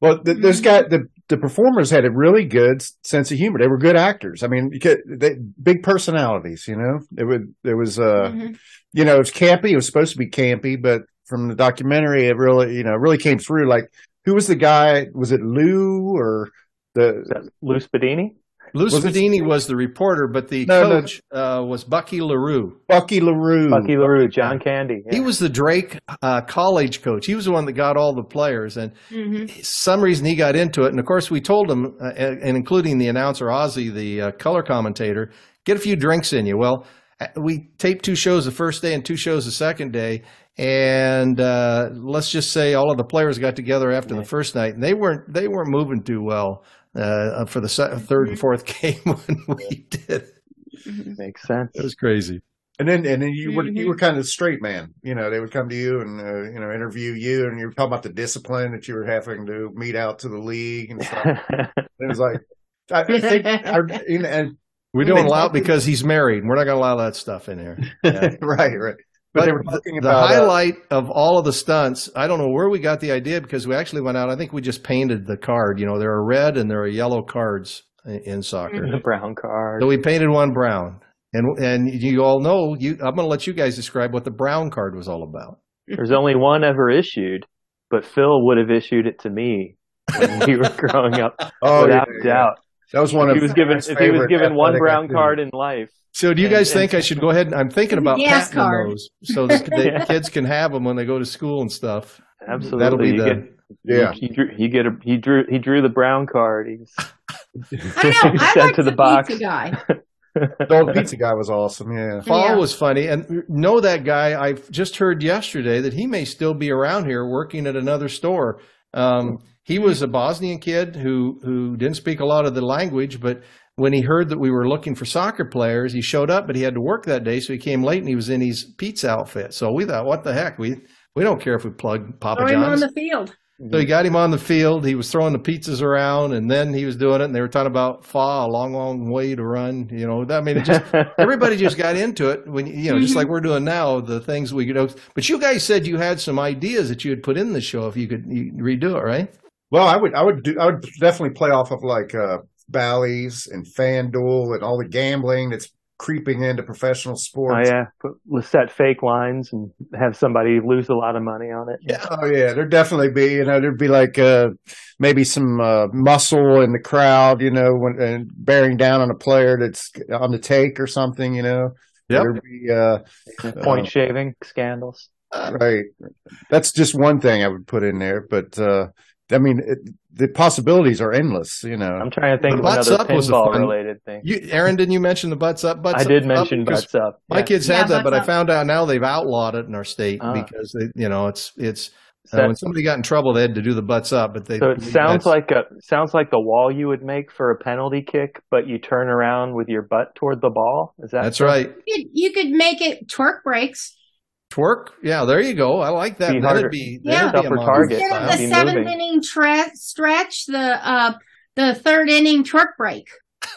Well, the, there's got the the performers had a really good sense of humor. They were good actors. I mean, they, big personalities. You know, it would there was uh, mm-hmm. you know, it was campy. It was supposed to be campy, but from the documentary, it really you know really came through. Like, who was the guy? Was it Lou or the Lou Spadini? Lou Spadini was the reporter, but the no, coach no. Uh, was Bucky LaRue. Bucky LaRue. Bucky LaRue, John Candy. Yeah. He was the Drake uh, college coach. He was the one that got all the players. And mm-hmm. some reason he got into it. And of course, we told him, uh, and including the announcer, Ozzy, the uh, color commentator, get a few drinks in you. Well, we taped two shows the first day and two shows the second day, and uh, let's just say all of the players got together after the first night, and they weren't they weren't moving too well uh, for the se- third and fourth game when we did. Makes sense. It was crazy. And then, and then you were you Mm-hmm. were kind of the straight man. You know, they would come to you and uh, you know interview you, and you were talking about the discipline that you were having to mete out to the league and stuff. it was like, I I think, I, you know, and We When don't they allow talk- because he's married. We're not going to allow that stuff in here. right, right. But, But they were the, talking the about uh, highlight of all of the stunts, I don't know where we got the idea because we actually went out. I think we just painted the card. You know, there are red and there are yellow cards in, in soccer. the brown card. So we painted one brown. And and you all know you I'm going to let you guys describe what the brown card was all about. There's only one ever issued, but Phil would have issued it to me when we were growing up, Oh, without yeah, yeah. doubt. That was one If of he was given if he was given one brown activities. card in life. So do you And- guys and- think I should go ahead? and I'm thinking about Gas patenting card. those so the, the Yeah. kids can have them when they go to school and stuff. Absolutely, That'll be you the get, Yeah. He, he drew. He get a. He drew. He drew the brown card. He's I know. I sent like to the the box. pizza guy. The old pizza guy was awesome. Yeah. Fall Yeah. was funny, and know that guy. I've just heard yesterday that he may still be around here working at another store. Um, he was a Bosnian kid who who didn't speak a lot of the language, but when he heard that we were looking for soccer players, he showed up, but he had to work that day, so he came late and he was in his pizza outfit. So we thought, what the heck? We we don't care if we plug Papa Throw him on John's. the field. So he got him on the field. He was throwing the pizzas around, and then he was doing it. And they were talking about fa, a long, long way to run. You know, I mean, it just everybody just got into it when you know, just mm-hmm. like we're doing now. The things we could. But you guys said you had some ideas that you had put in the show. If you could you redo it, right? Well, I would, I would do, I would definitely play off of like uh, Bally's and FanDuel and all the gambling that's creeping into professional Oh sports. yeah, put, let's set fake lines and have somebody lose a lot of money on it. Yeah. Oh yeah, there'd definitely be, you know, there'd be like uh maybe some uh muscle in the crowd, you know, when and bearing down on a player that's on the take or something, you know. Yep. There'd be uh Point uh, shaving scandals. right. That's just one thing I would put in there, but uh I mean, it, the possibilities are endless, you know. I'm trying to think The of butts another up was a pinball fun- related thing. You, Aaron, didn't you mention the butts up? Butts I did up, mention because butts up. My yeah. kids Yeah, had that, but butts I found out now they've outlawed it in our state Ah. because they, you know, it's it's uh, when somebody got in trouble, they had to do the butts up. But they So it sounds like a sounds like the wall you would make for a penalty kick, but you turn around with your butt toward the ball. Is that that's so? right. You could, you could make it twerk breaks. Twerk, yeah, there you go. I like that. Be That'd be Yeah. that'd be a target. Instead of the Be seventh moving. inning tre- stretch, the uh, the third inning twerk break.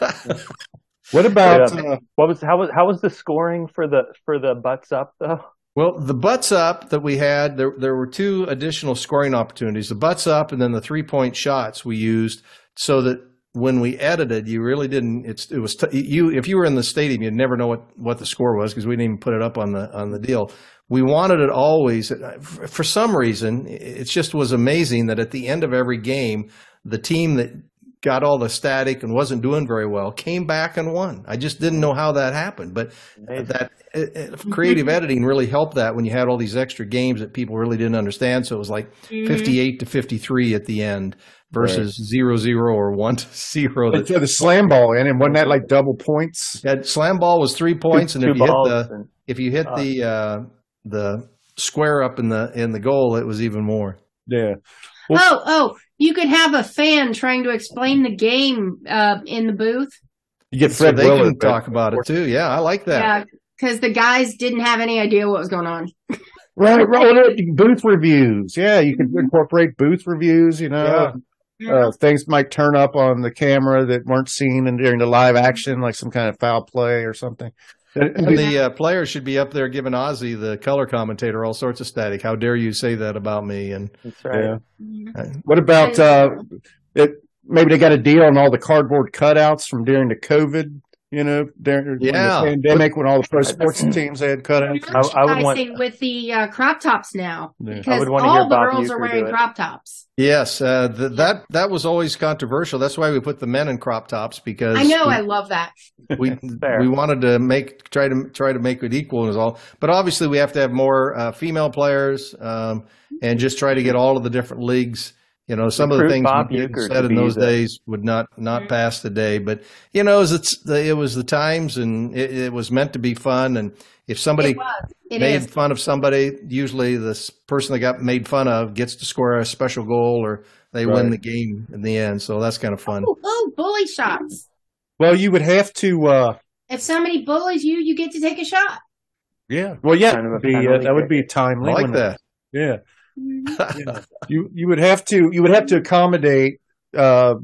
What about Yeah. uh, What was how was how was the scoring for the for the butts up though? Well, the butts up that we had, there there were two additional scoring opportunities: the butts up, and then the three point shots we used, so that when we edited, you really didn't. It's it was t- you if you were in the stadium, you'd never know what what the score was because we didn't even put it up on the on the deal. We wanted it always. For for some reason, it just was amazing that at the end of every game, the team that got all the static and wasn't doing very well came back and won. I just didn't know how that happened, but that uh, uh, creative editing really helped that when you had all these extra games that people really didn't understand. So it was like Mhm. 58 to 53 at the end versus zero zero or one to zero. they That threw the slam ball in and wasn't that like double points? that slam ball was three points, and if you hit the and- if you hit uh, the uh, the square up in the in the goal, it was even more. Yeah. oh, oh, you could have a fan trying to explain the game uh, in the booth. You get So Fred they can Willard, but- talk about it too. Yeah, I like that. Yeah, because the guys didn't have any idea what was going on. Right, right. well, Booth reviews. Yeah, you could incorporate booth reviews, you know. Uh, things might turn up on the camera that weren't seen in, during the live action, like some kind of foul play or something. And the uh, players should be up there giving Ozzy, the color commentator, all sorts of static. How dare you say that about me? And That's right. Yeah. What about uh, it? Maybe they got a deal on all the cardboard cutouts from during the COVID. You know, during Yeah. the pandemic when all the pro sports teams had cutouts. I, I would I want say with the uh, crop tops now Yeah. I because would all hear the Bob girls are wearing crop tops. Yes, uh, th- that that was always controversial. That's why we put the men in crop tops because I know, we, I love that. we we wanted to make try to try to make it equal and all. But obviously, we have to have more uh, female players um, and just try to get all of the different leagues You know, some of the things Bob said in those the... days would not not pass the day. But you know, it was, the, it was the times, and it, it, was meant to be fun. And if somebody it it made is. fun of somebody, usually the person that got made fun of gets to score a special goal, or they right. win the game in the end. So that's kind of fun. Oh, oh bully shots! Well, you would have to. Uh... If somebody bullies you, you get to take a shot. Yeah. Well, yeah, kind of be, uh, that would be a timely. I like that. Yeah. Yeah. You you would have to you would have to accommodate uh,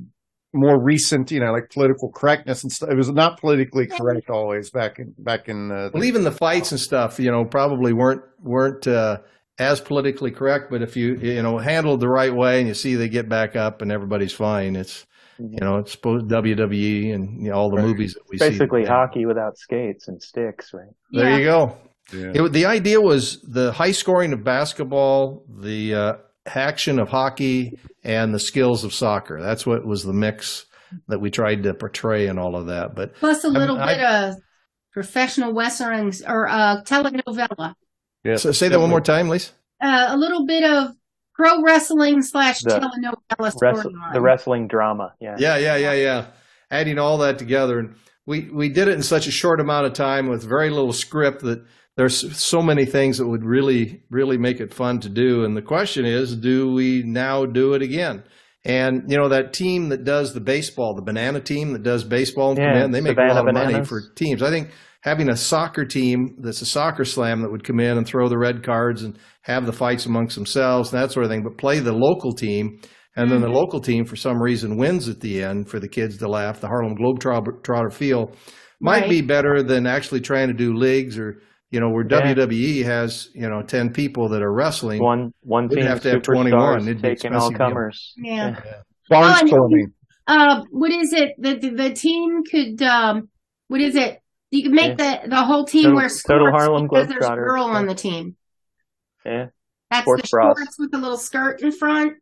more recent, you know, like political correctness and stuff. It was not politically correct always back in back in. Uh, well, even the fights and stuff, you know, probably weren't weren't uh, as politically correct. But if you you know handled the right way and you see they get back up and everybody's fine, it's you know it's WWE and you know, all the right. movies that we basically see. Basically, hockey without skates and sticks, right? There yeah. you go. Yeah. It, the idea was the high scoring of basketball, the uh, action of hockey, and the skills of soccer. That's what was the mix that we tried to portray and all of that. But plus a little I, bit I, of professional western or uh, telenovela. Yeah. So say that one more time, Lise. Uh, a little bit of pro wrestling slash telenovela wrestle, The wrestling drama. Yeah. Yeah, yeah, yeah, yeah. Adding all that together, and we we did it in such a short amount of time with very little script that there's so many things that would really, really make it fun to do. And the question is, do we now do it again? And you know that team that does the baseball, the banana team that does baseball and yeah, command, they make Savannah a lot of bananas. money for teams. I think having a soccer team that's a soccer slam that would come in and throw the red cards and have the fights amongst themselves and that sort of thing, but play the local team. And then the mm-hmm. local team, for some reason, wins at the end for the kids to laugh. The Harlem Globetrotter feel might right. be better than actually trying to do leagues or you know, where yeah. WWE has, you know, 10 people that are wrestling. One, one team have to have 21. It'd taking all comers. Yeah. yeah. Barnstorming. Uh, what is it? The, the, the team could, um, what is it? You could make yeah. the, the whole team total, wear skirts total Harlem because there's a girl on the team. Yeah. That's sports the shorts with the little skirt in front.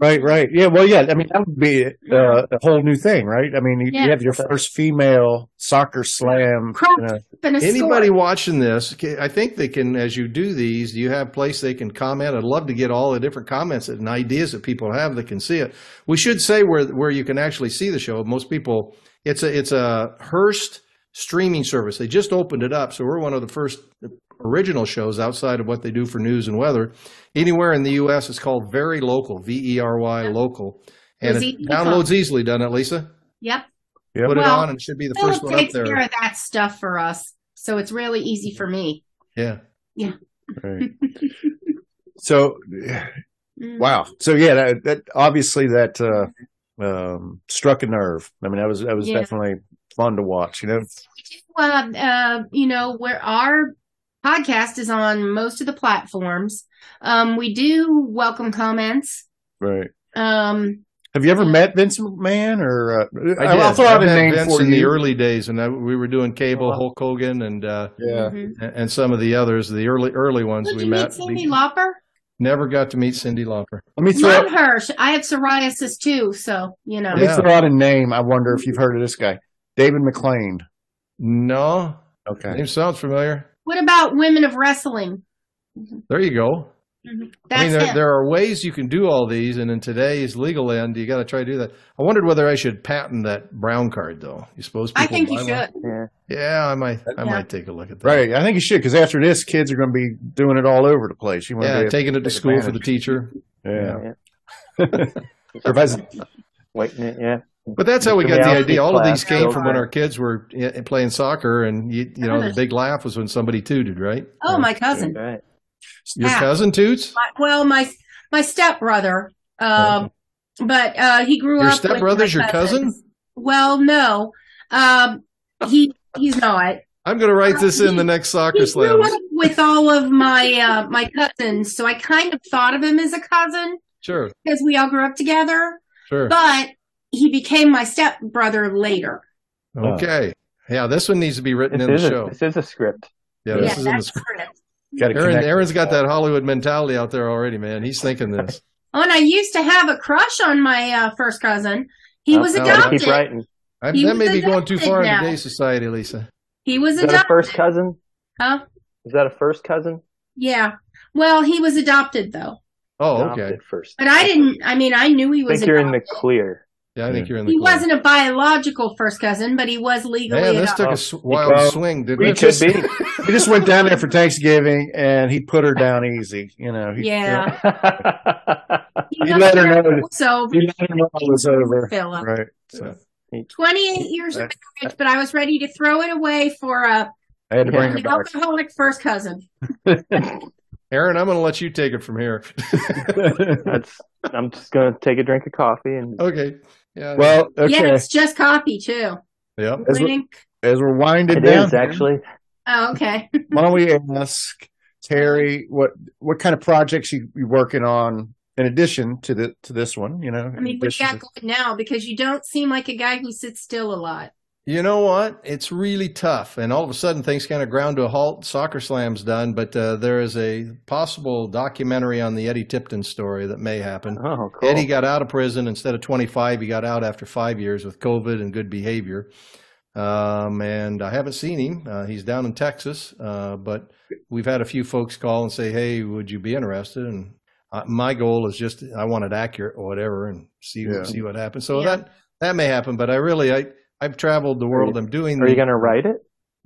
Right, right. Yeah, well, yeah. I mean, that would be uh, a whole new thing, right? I mean, you, yeah. you have your first female soccer slam. You know. Anybody watching this, I think they can, as you do these, you have place they can comment. I'd love to get all the different comments and ideas that people have that can see it. We should say where where you can actually see the show. Most people, it's a it's a Hearst streaming service. They just opened it up, so we're one of the first original shows outside of what they do for news and weather. Anywhere in the U.S., it's called Very Local, V E R Y Local. And it downloads easily, doesn't it, Lisa? Yep. yep. Put well, it on and it should be the first one up there. takes care of that stuff for us. So it's really easy for me. Yeah. Yeah. Right. so, mm. wow. So yeah, that, that obviously that uh, um, struck a nerve. I mean, that was that was yeah. definitely fun to watch. You know. Uh, uh, you know, where our podcast is on most of the platforms. Um, we do welcome comments. Right. Um, have you ever met Vince McMahon or uh, I did. I'll throw out a name Vince for in you. the early days, and I, we were doing cable, Hulk Hogan, and uh, yeah, mm-hmm. and some of the others, the early early ones Did we you met. Meet Cyndi Lauper. Never got to meet Cyndi Lauper. Let me throw Love her. I have psoriasis too, so you know. Let me throw out a name. I wonder if you've heard of this guy, David McLane. No. Okay. Name sounds familiar. What about women of wrestling? There you go. Mm-hmm. I mean, there, there, are ways you can do all these, and in today's legal end, you got to try to do that. I wondered whether I should patent that brown card, though. You suppose? I think you should. Yeah. yeah, I might. I yeah. might take a look at that. Right, I think you should because after this, kids are going to be doing it all over the place. You want yeah, taking it to school advantage. for the teacher. Yeah. yeah. Waiting, it, yeah. But that's how we got the idea. All of these came from when our kids were playing soccer, and you, you know the big laugh was when somebody tooted, right? Oh, my cousin. Right. Your cousin toots? My, well, my my stepbrother, um, oh. but uh, he grew your up. Your stepbrother's your cousin? Well, no, um, he he's not. I'm going to write this in the next soccer slam. With all of my uh, my cousins, so I kind of thought of him as a cousin. Sure. Because we all grew up together. Sure. But he became my stepbrother later. Okay. Yeah, this one needs to be written this in the a, show. This is a script. Yeah, this yeah, is in the script. script. Aaron, Aaron's got that Hollywood mentality out there already, man. He's thinking this. oh, and I used to have a crush on my uh, first cousin. He oh, was adopted. Keep writing. I, that may be going too far now. in today's society, Lisa. He was is adopted. That a first cousin? Huh? Is that a first cousin? Yeah. Well, he was adopted though. Oh, okay. adopted first. But I didn't. I mean, I knew he I was. think you're in the clear. Yeah, I think you're in the He clear. wasn't a biological first cousin, but he was legally Man, this adopted. took a s- wild Well, swing, didn't we it? just, we just went down there for Thanksgiving, and he put her down easy. You know, he, Yeah. he let her know. So He let her know it was over. Philip. Right. So 28 years of marriage, but I was ready to throw it away for a I had to bring her an alcoholic first cousin. Aaron, I'm going to let you take it from here. That's. I'm just gonna take a drink of coffee and. Okay. Yeah. Well, okay. Yeah, it's just coffee too. Yeah. As, we, Wink. as we're winding It down, is actually. Oh, okay. why don't we ask Terry what what kind of projects you you working on in addition to the to this one? You know, I mean, what you got going now? Because you don't seem like a guy who sits still a lot. You know what? It's really tough. And all of a sudden, things kind of ground to a halt. Soccer Slam's done, but uh, there is a possible documentary on the Eddie Tipton story that may happen. Oh, cool. Eddie got out of prison instead of 25. He got out after five years with COVID and good behavior. Um, and I haven't seen him. Uh, he's down in Texas, uh, but we've had a few folks call and say, "Hey, would you be interested?" And uh, my goal is just I want it accurate or whatever, and see Yeah. see what happens. So Yeah. that that may happen, but I really I I've traveled the world. I'm doing. Are the, you gonna write it?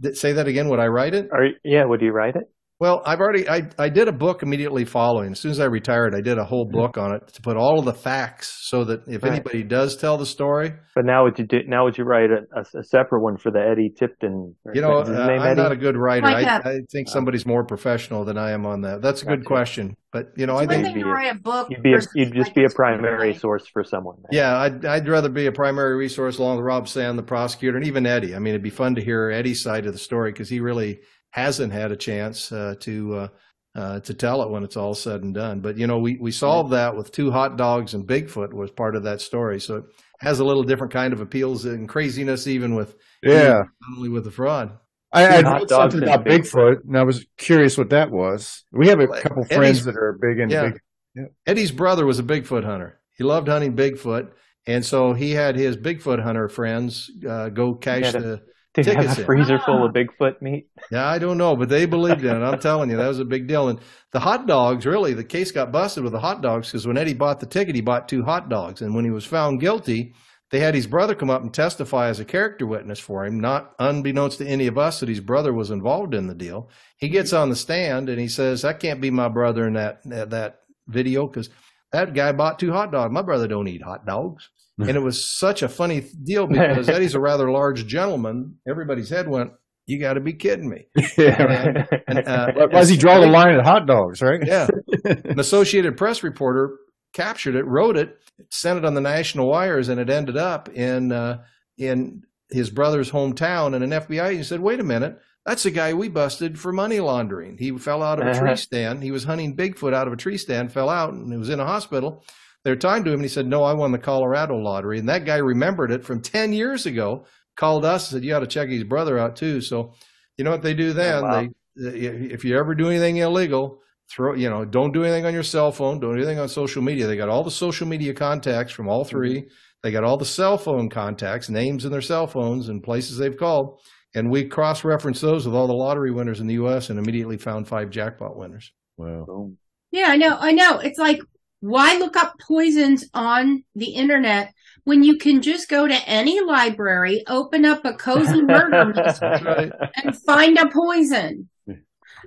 Th- Say that again. Would I write it? Are yeah? Would you write it? Well, I've already I, I did a book immediately following. As soon as I retired, I did a whole book on it to put all of the facts so that if Right. anybody does tell the story, But now would you do? Now would you write a, a, a separate one for the Eddie Tipton? you know, uh, name I'm Eddie? not a good writer. Like I, a- I think somebody's more professional than I am on that. That's a good Gotcha. question, but you know, I It's one think thing to write a book. You'd be a, you'd just like be a primary one. source for someone. then. Yeah, I'd, I'd rather be a primary resource along with Rob Sand, the prosecutor, and even Eddie. I mean, it'd be fun to hear Eddie's side of the story because he really hasn't had a chance uh, to uh, uh, to tell it when it's all said and done. But you know, we we solved that with two hot dogs and Bigfoot was part of that story, so it has a little different kind of appeals and craziness, even with Yeah. not only with the fraud. I, I Hot read something about Bigfoot, and I was curious what that was. We have a Well, couple Eddie's- friends that are big into Yeah. big. Eddie's brother was a Bigfoot hunter. He loved hunting Bigfoot, and so he had his Bigfoot hunter friends uh, go cash Had a- the Did you have tickets a in. freezer full of ah. Bigfoot meat? Yeah, I don't know, but they believed in it. I'm telling you, that was a big deal. And the hot dogs, really, the case got busted with the hot dogs because when Eddie bought the ticket, he bought two hot dogs. And when he was found guilty, they had his brother come up and testify as a character witness for him, not unbeknownst to any of us that his brother was involved in the deal. He gets on the stand and he says, "That can't be my brother in that that, that video because that guy bought two hot dogs. My brother don't eat hot dogs." And it was such a funny deal because Eddie's a rather large gentleman. Everybody's head went, "You got to be kidding me!" Yeah. And, uh, Why does he draw the line at hot dogs, right? yeah. An Associated Press reporter captured it, wrote it, sent it on the national wires, and it ended up in uh, in his brother's hometown. And an FBI agent said, "Wait a minute." That's the guy we busted for money laundering. He fell out of a tree Uh-huh. stand. He was hunting Bigfoot out of a tree stand, fell out, and he was in a hospital. They're talking to him, and he said, "No, I won the Colorado lottery." And that guy remembered it from ten years ago. Called us, and said, "You ought to check his brother out too." So, you know what they do oh, then? Oh, wow. They, if you ever do anything illegal, throw you know don't do anything on your cell phone don't do anything on social media they got all the social media contacts from all 3 mm-hmm. they got all the cell phone contacts names in their cell phones and places they've called and we cross-referenced those with all the lottery winners in the us and immediately found five jackpot winners Wow. Yeah, I know. I know. It's like, why look up poisons on the internet when you can just go to any library, open up a cozy murder mystery, and find a poison?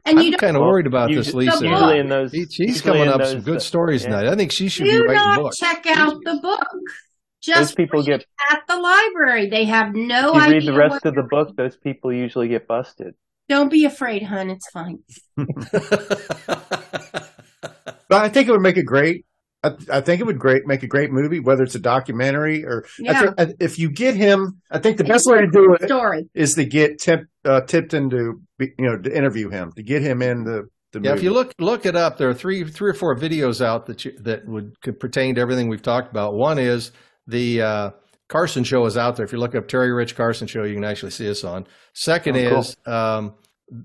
And you i'm don't kind of worried about You this lisa Usually in those, She- she's coming up those, some good stories yeah. tonight i think she should be do writing not books check out the book. Those Just people get. at the library. They have no you idea. read the rest of the they're book, those people usually get busted. Don't be afraid, hun. It's fine. But I think it would make a great. I, I think it would great make a great movie, whether it's a documentary or Yeah. think- I- if you get him. I think the best way to do it Story. is to get Tip, uh, Tipton to be, you know to interview him to get him in the the Yeah, movie. if you look look it up, there are three three or four videos out that you, that would could pertain to everything we've talked about. One is the uh, Carson show is out there. If you look up Terry Rich Carson show, you can actually see us on. Second Oh, cool. is um,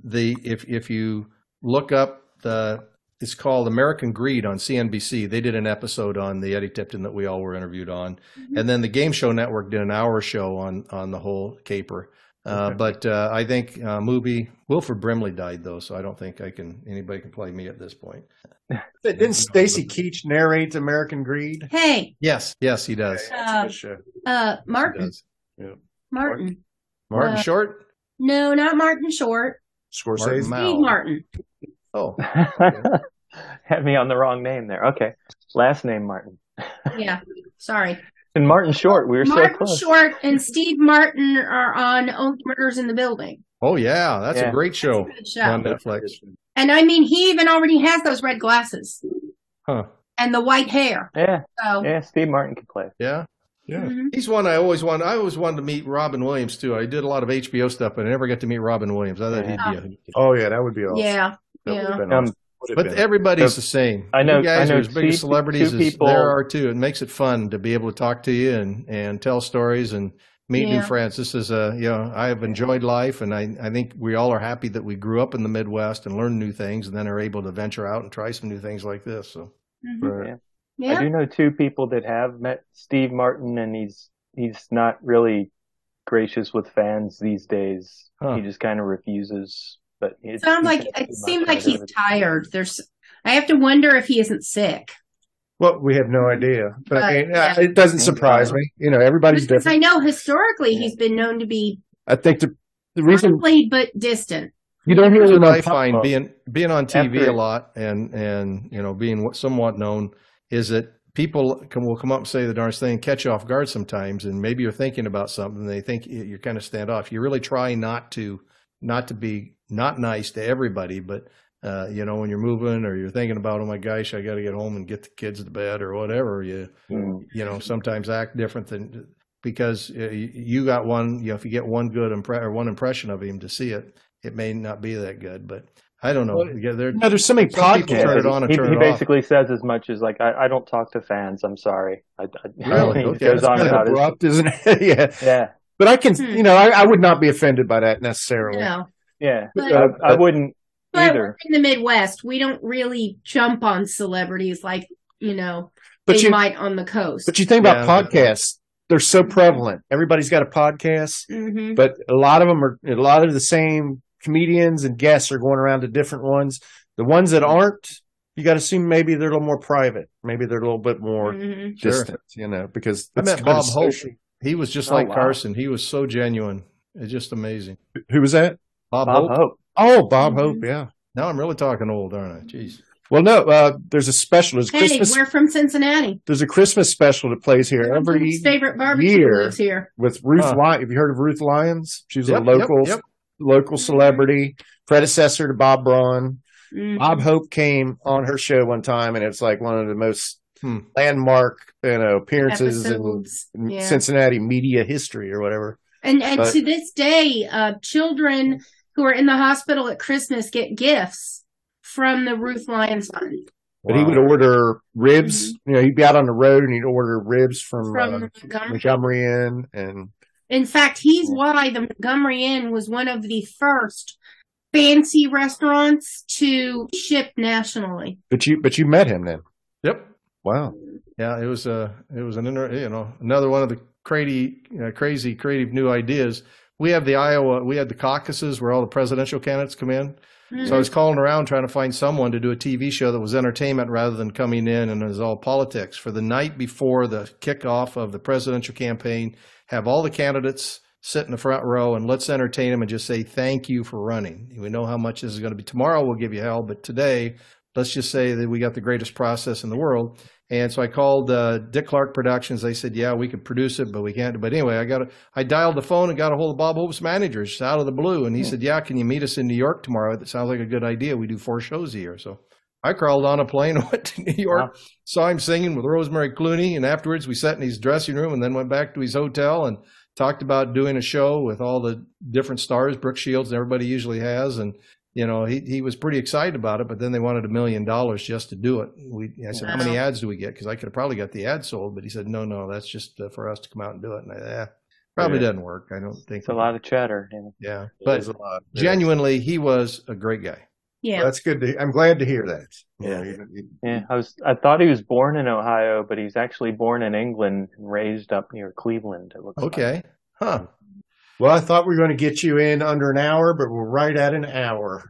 the if if you look up the it's called American Greed on CNBC. They did an episode on the Eddie Tipton that we all were interviewed on, and then the Game Show Network did an hour show on on the whole caper. Uh, Okay. But uh, I think uh, movie Wilford Brimley died though, so I don't think I can anybody can play me at this point. Didn't Stacy Keach narrate American Greed? Hey, Yes, yes, he does. uh, uh, He Martin. does. Martin. Martin Uh, Short, No, not Martin Short. Scorsese. Martin Steve Martin. Oh, Had me on the wrong name there. Okay. Last name Martin. Yeah. Sorry. And Martin Short. We were so Martin close. Short and Steve Martin are on Only Murders in the Building. oh yeah, that's Yeah. a great show Good show. on Netflix. And I mean, he even already has those red glasses Huh? and the white hair. Yeah. So, Yeah. Steve Martin could play. Yeah. Yeah. mhm. He's one I always wanted. I always wanted to meet Robin Williams too. I did a lot of HBO stuff, but I never got to meet Robin Williams. I thought he'd be a Oh yeah, that would be awesome. yeah. That would've Yeah. Um, awesome. But been. everybody's So, the same. I know- You guys I know are as big as two- celebrities two as people- there are too. It makes it fun to be able to talk to you and, and tell stories and meet new friends. This is a you know I have enjoyed life, and I I think we all are happy that we grew up in the Midwest and learned new things, and then are able to venture out and try some new things like this. So Mhm. Right. Yeah. I do know two people that have met Steve Martin, and he's he's not really gracious with fans these days. Huh. He just kind of refuses. But it Sounds like it too seems like he's tired. There's, I have to wonder if he isn't sick. Well, we have no idea, but I mean, yeah. it doesn't surprise me. You know, everybody's Because I know historically he's been known to be I think the the reason friendly but distant. you don't hear Here's him what on I find Pop. being being on TV After- a lot and and you know being somewhat known is that people can, will come up and say the darnest thing, catch you off guard sometimes, and maybe you're thinking about something, they think you- you're kind of stand off. You really try not to not to be not nice to everybody, but uh, you know when you're moving or you're thinking about oh my gosh, I got to get home and get the kids to bed or whatever. You Mm. you know sometimes act different than because uh, you you got one. You know if you get one good impre- or one impression of him to see it, it may not be that good. But I don't know. Well, Yeah, there- No, there's so many podcasts. turn it on he, turn he it off. basically says as much as like I, I don't talk to fans. I'm sorry. I, I, Really? he Okay. goes It's on kind of about his abrupt, isn't it? yeah. yeah But I can, Hmm. you know, I, I would not be offended by that necessarily. No. Yeah. But- I, I wouldn't But either. in the Midwest, we don't really jump on celebrities like, you know, But they you- might on the coast. But you think about Yeah, podcasts; they're so prevalent. Everybody's got a podcast, hmm but a lot of them are a lot of the same comedians and guests are going around to different ones. The ones that aren't, you got to assume maybe they're a little more private. Maybe they're a little bit more hmm Sure. distant, you know, because I met Bob of Hope. He was just Oh, like wow. Carson. He was so genuine. It's just amazing. Who was that? Bob, Bob Hope. Hope. Oh, Bob Mhm. Hope. Yeah. Now I'm really talking old, aren't I? Jeez. Well, no, uh, there's a special. There's Hey, Christmas. we're from Cincinnati. There's a Christmas special that plays here every His favorite barbecue year lives here. with Ruth Huh. Lyons. Have you heard of Ruth Lyons? She's Yep, a local yep, yep. local celebrity, predecessor to Bob Braun. Mhm. Bob Hope came on her show one time, and it's like one of the most Hmm. landmark, you know, appearances Episodes. in Yeah. Cincinnati media history or whatever. And and But- to this day, uh, children who are in the hospital at Christmas get gifts from the Ruth Lyons Fund. But he would order ribs. You know, he'd be out on the road and he'd order ribs from, From uh, Montgomery. Montgomery Inn, and In fact, he's why the Montgomery Inn was one of the first fancy restaurants to ship nationally. but you but you met him then. Yep. Wow. Yeah, it was a it was an inter, you know another one of the crazy uh, crazy creative new ideas. We have the Iowa we had the caucuses where all the presidential candidates come in. So I mm-hmm. was calling around trying to find someone to do a TV show that was entertainment rather than coming in and it was all politics. For the night before the kickoff of the presidential campaign, have all the candidates sit in the front row and let's entertain them and just say thank you for running. We know how much this is going to be. Tomorrow we'll give you hell, but today let's just say that we got the greatest process in the world. And so I called uh, Dick Clark Productions. They said, "Yeah, we could produce it, but we can't." But anyway, I got a, I dialed the phone and got a hold of Bob Hope's manager just out of the blue, and he said, "Yeah, can you meet us in New York tomorrow? That sounds like a good idea. We do four shows a year." So I crawled on a plane went to New York, saw him singing with Rosemary Clooney, and afterwards we sat in his dressing room and then went back to his hotel and talked about doing a show with all the different stars, Brooke Shields, and everybody usually has, and you know, he, he was pretty excited about it, but then they wanted a million dollars just to do it. We, I said, how many ads do we get? Because I could have probably got the ad sold, but he said, no, no, that's just uh, for us to come out and do it. And I, eh, probably Yeah. doesn't work. I don't think. It's a lot of chatter. you. Yeah, It but is a lot. Yeah. genuinely, he was a great guy. Yeah. That's good. To, I'm glad to hear that. Yeah. You Yeah, I was. I thought he was born in Ohio, but he's actually born in England and raised up near Cleveland. It looks like. Okay, huh? Well, I thought we were going to get you in under an hour, but we're right at an hour.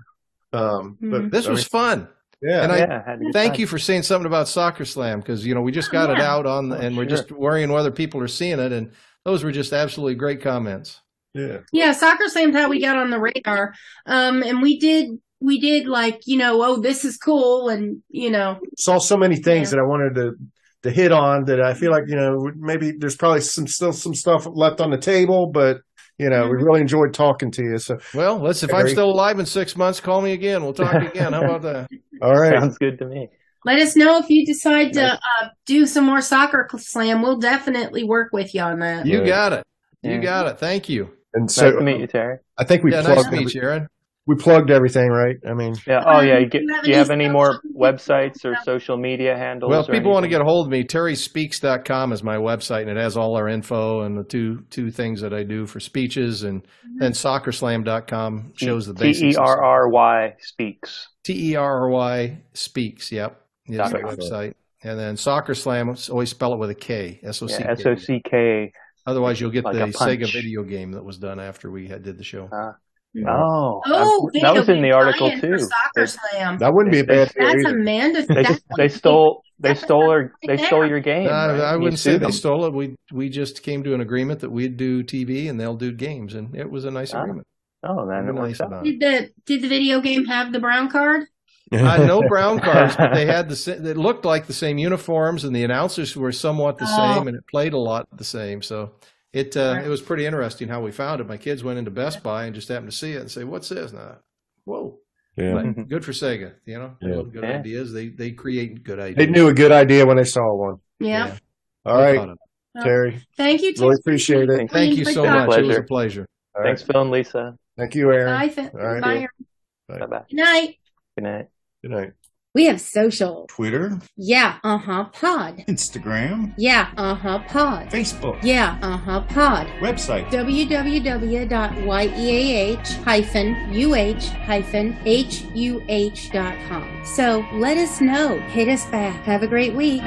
Um, but This was fun. Yeah. and I Yeah, had a good thank time. you for saying something about Soccer Slam because you know we just got it out on, the, and we're just worrying whether people are seeing it, and those were just absolutely great comments. yeah. Yeah, Soccer Slam's how we got on the radar. Um, and we did, we did like, you know, oh, this is cool. And, you know, Saw so many things Yeah. that I wanted to to hit on that I feel like you know maybe there's probably some still some stuff left on the table, but you know we really enjoyed talking to you. So Well, let's if I'm still alive in six months, call me again. We'll talk again. How about that? all right, Sounds good to me. let us know if you decide to uh, do some more Soccer Slam. We'll definitely work with you on that. You got it. You Yeah. got it. Thank you. and so nice to meet you, Terry. I think we Yeah, nice plugged to meet you, Aaron. We plugged everything, right? I mean, Yeah. Oh, yeah. Um, You get, do you have do you have any any more websites or social media handles? Well, if or people want to get a hold of me, terryspeaks.com is my website, and it has all our info and the two two things that I do for speeches, and then soccerslam.com shows the basics. T E R R Y speaks. T E R R Y speaks. Yep, is Dot the website. And then Soccer Slam, always spell it with a K, S O C Yeah, K. S O C K. Otherwise, you'll get like the. Sega video game that was done after we had did the show. Yeah. Oh, Oh, that was in the article too. Soccer Slam. that wouldn't be a bad deal That's either. Amanda. They, that's they stole they stole her they stole your game. Uh, right? I wouldn't say sued they stole it. We we just came to an agreement that we'd do TV and they'll do games, and it was a nice Ah, agreement. Oh, then Very it works nice out. about. Did the did the video game have the brown card? Uh, no brown cards, but they had the it looked like the same uniforms, and the announcers were somewhat the Oh. same, and it played a lot the same. So it uh, it was pretty interesting how we found it. My kids went into Best Buy and just happened to see it and say, "What's this?" And I, whoa. Yeah. But good for Sega, you know. Yeah. good Yeah. ideas. They they create good ideas. They knew a good idea when they saw one. Yeah. Yeah. All No right, thought of. Terry. Thank you. Really Tim. appreciate it. Thank Thank you so job. much. It was a Pleasure. pleasure. All Thanks, right. Phil and Lisa. Thank you, Aaron. Bye. Th- All right. Bye. Bye bye. Good night. Good night. Good night. We have social. Twitter, Yeah, uh huh, pod. Instagram, Yeah, uh huh, pod. Facebook, Yeah, uh huh, pod. website. www.yeah-uh-huh.com. So let us know. Hit us back. Have a great week.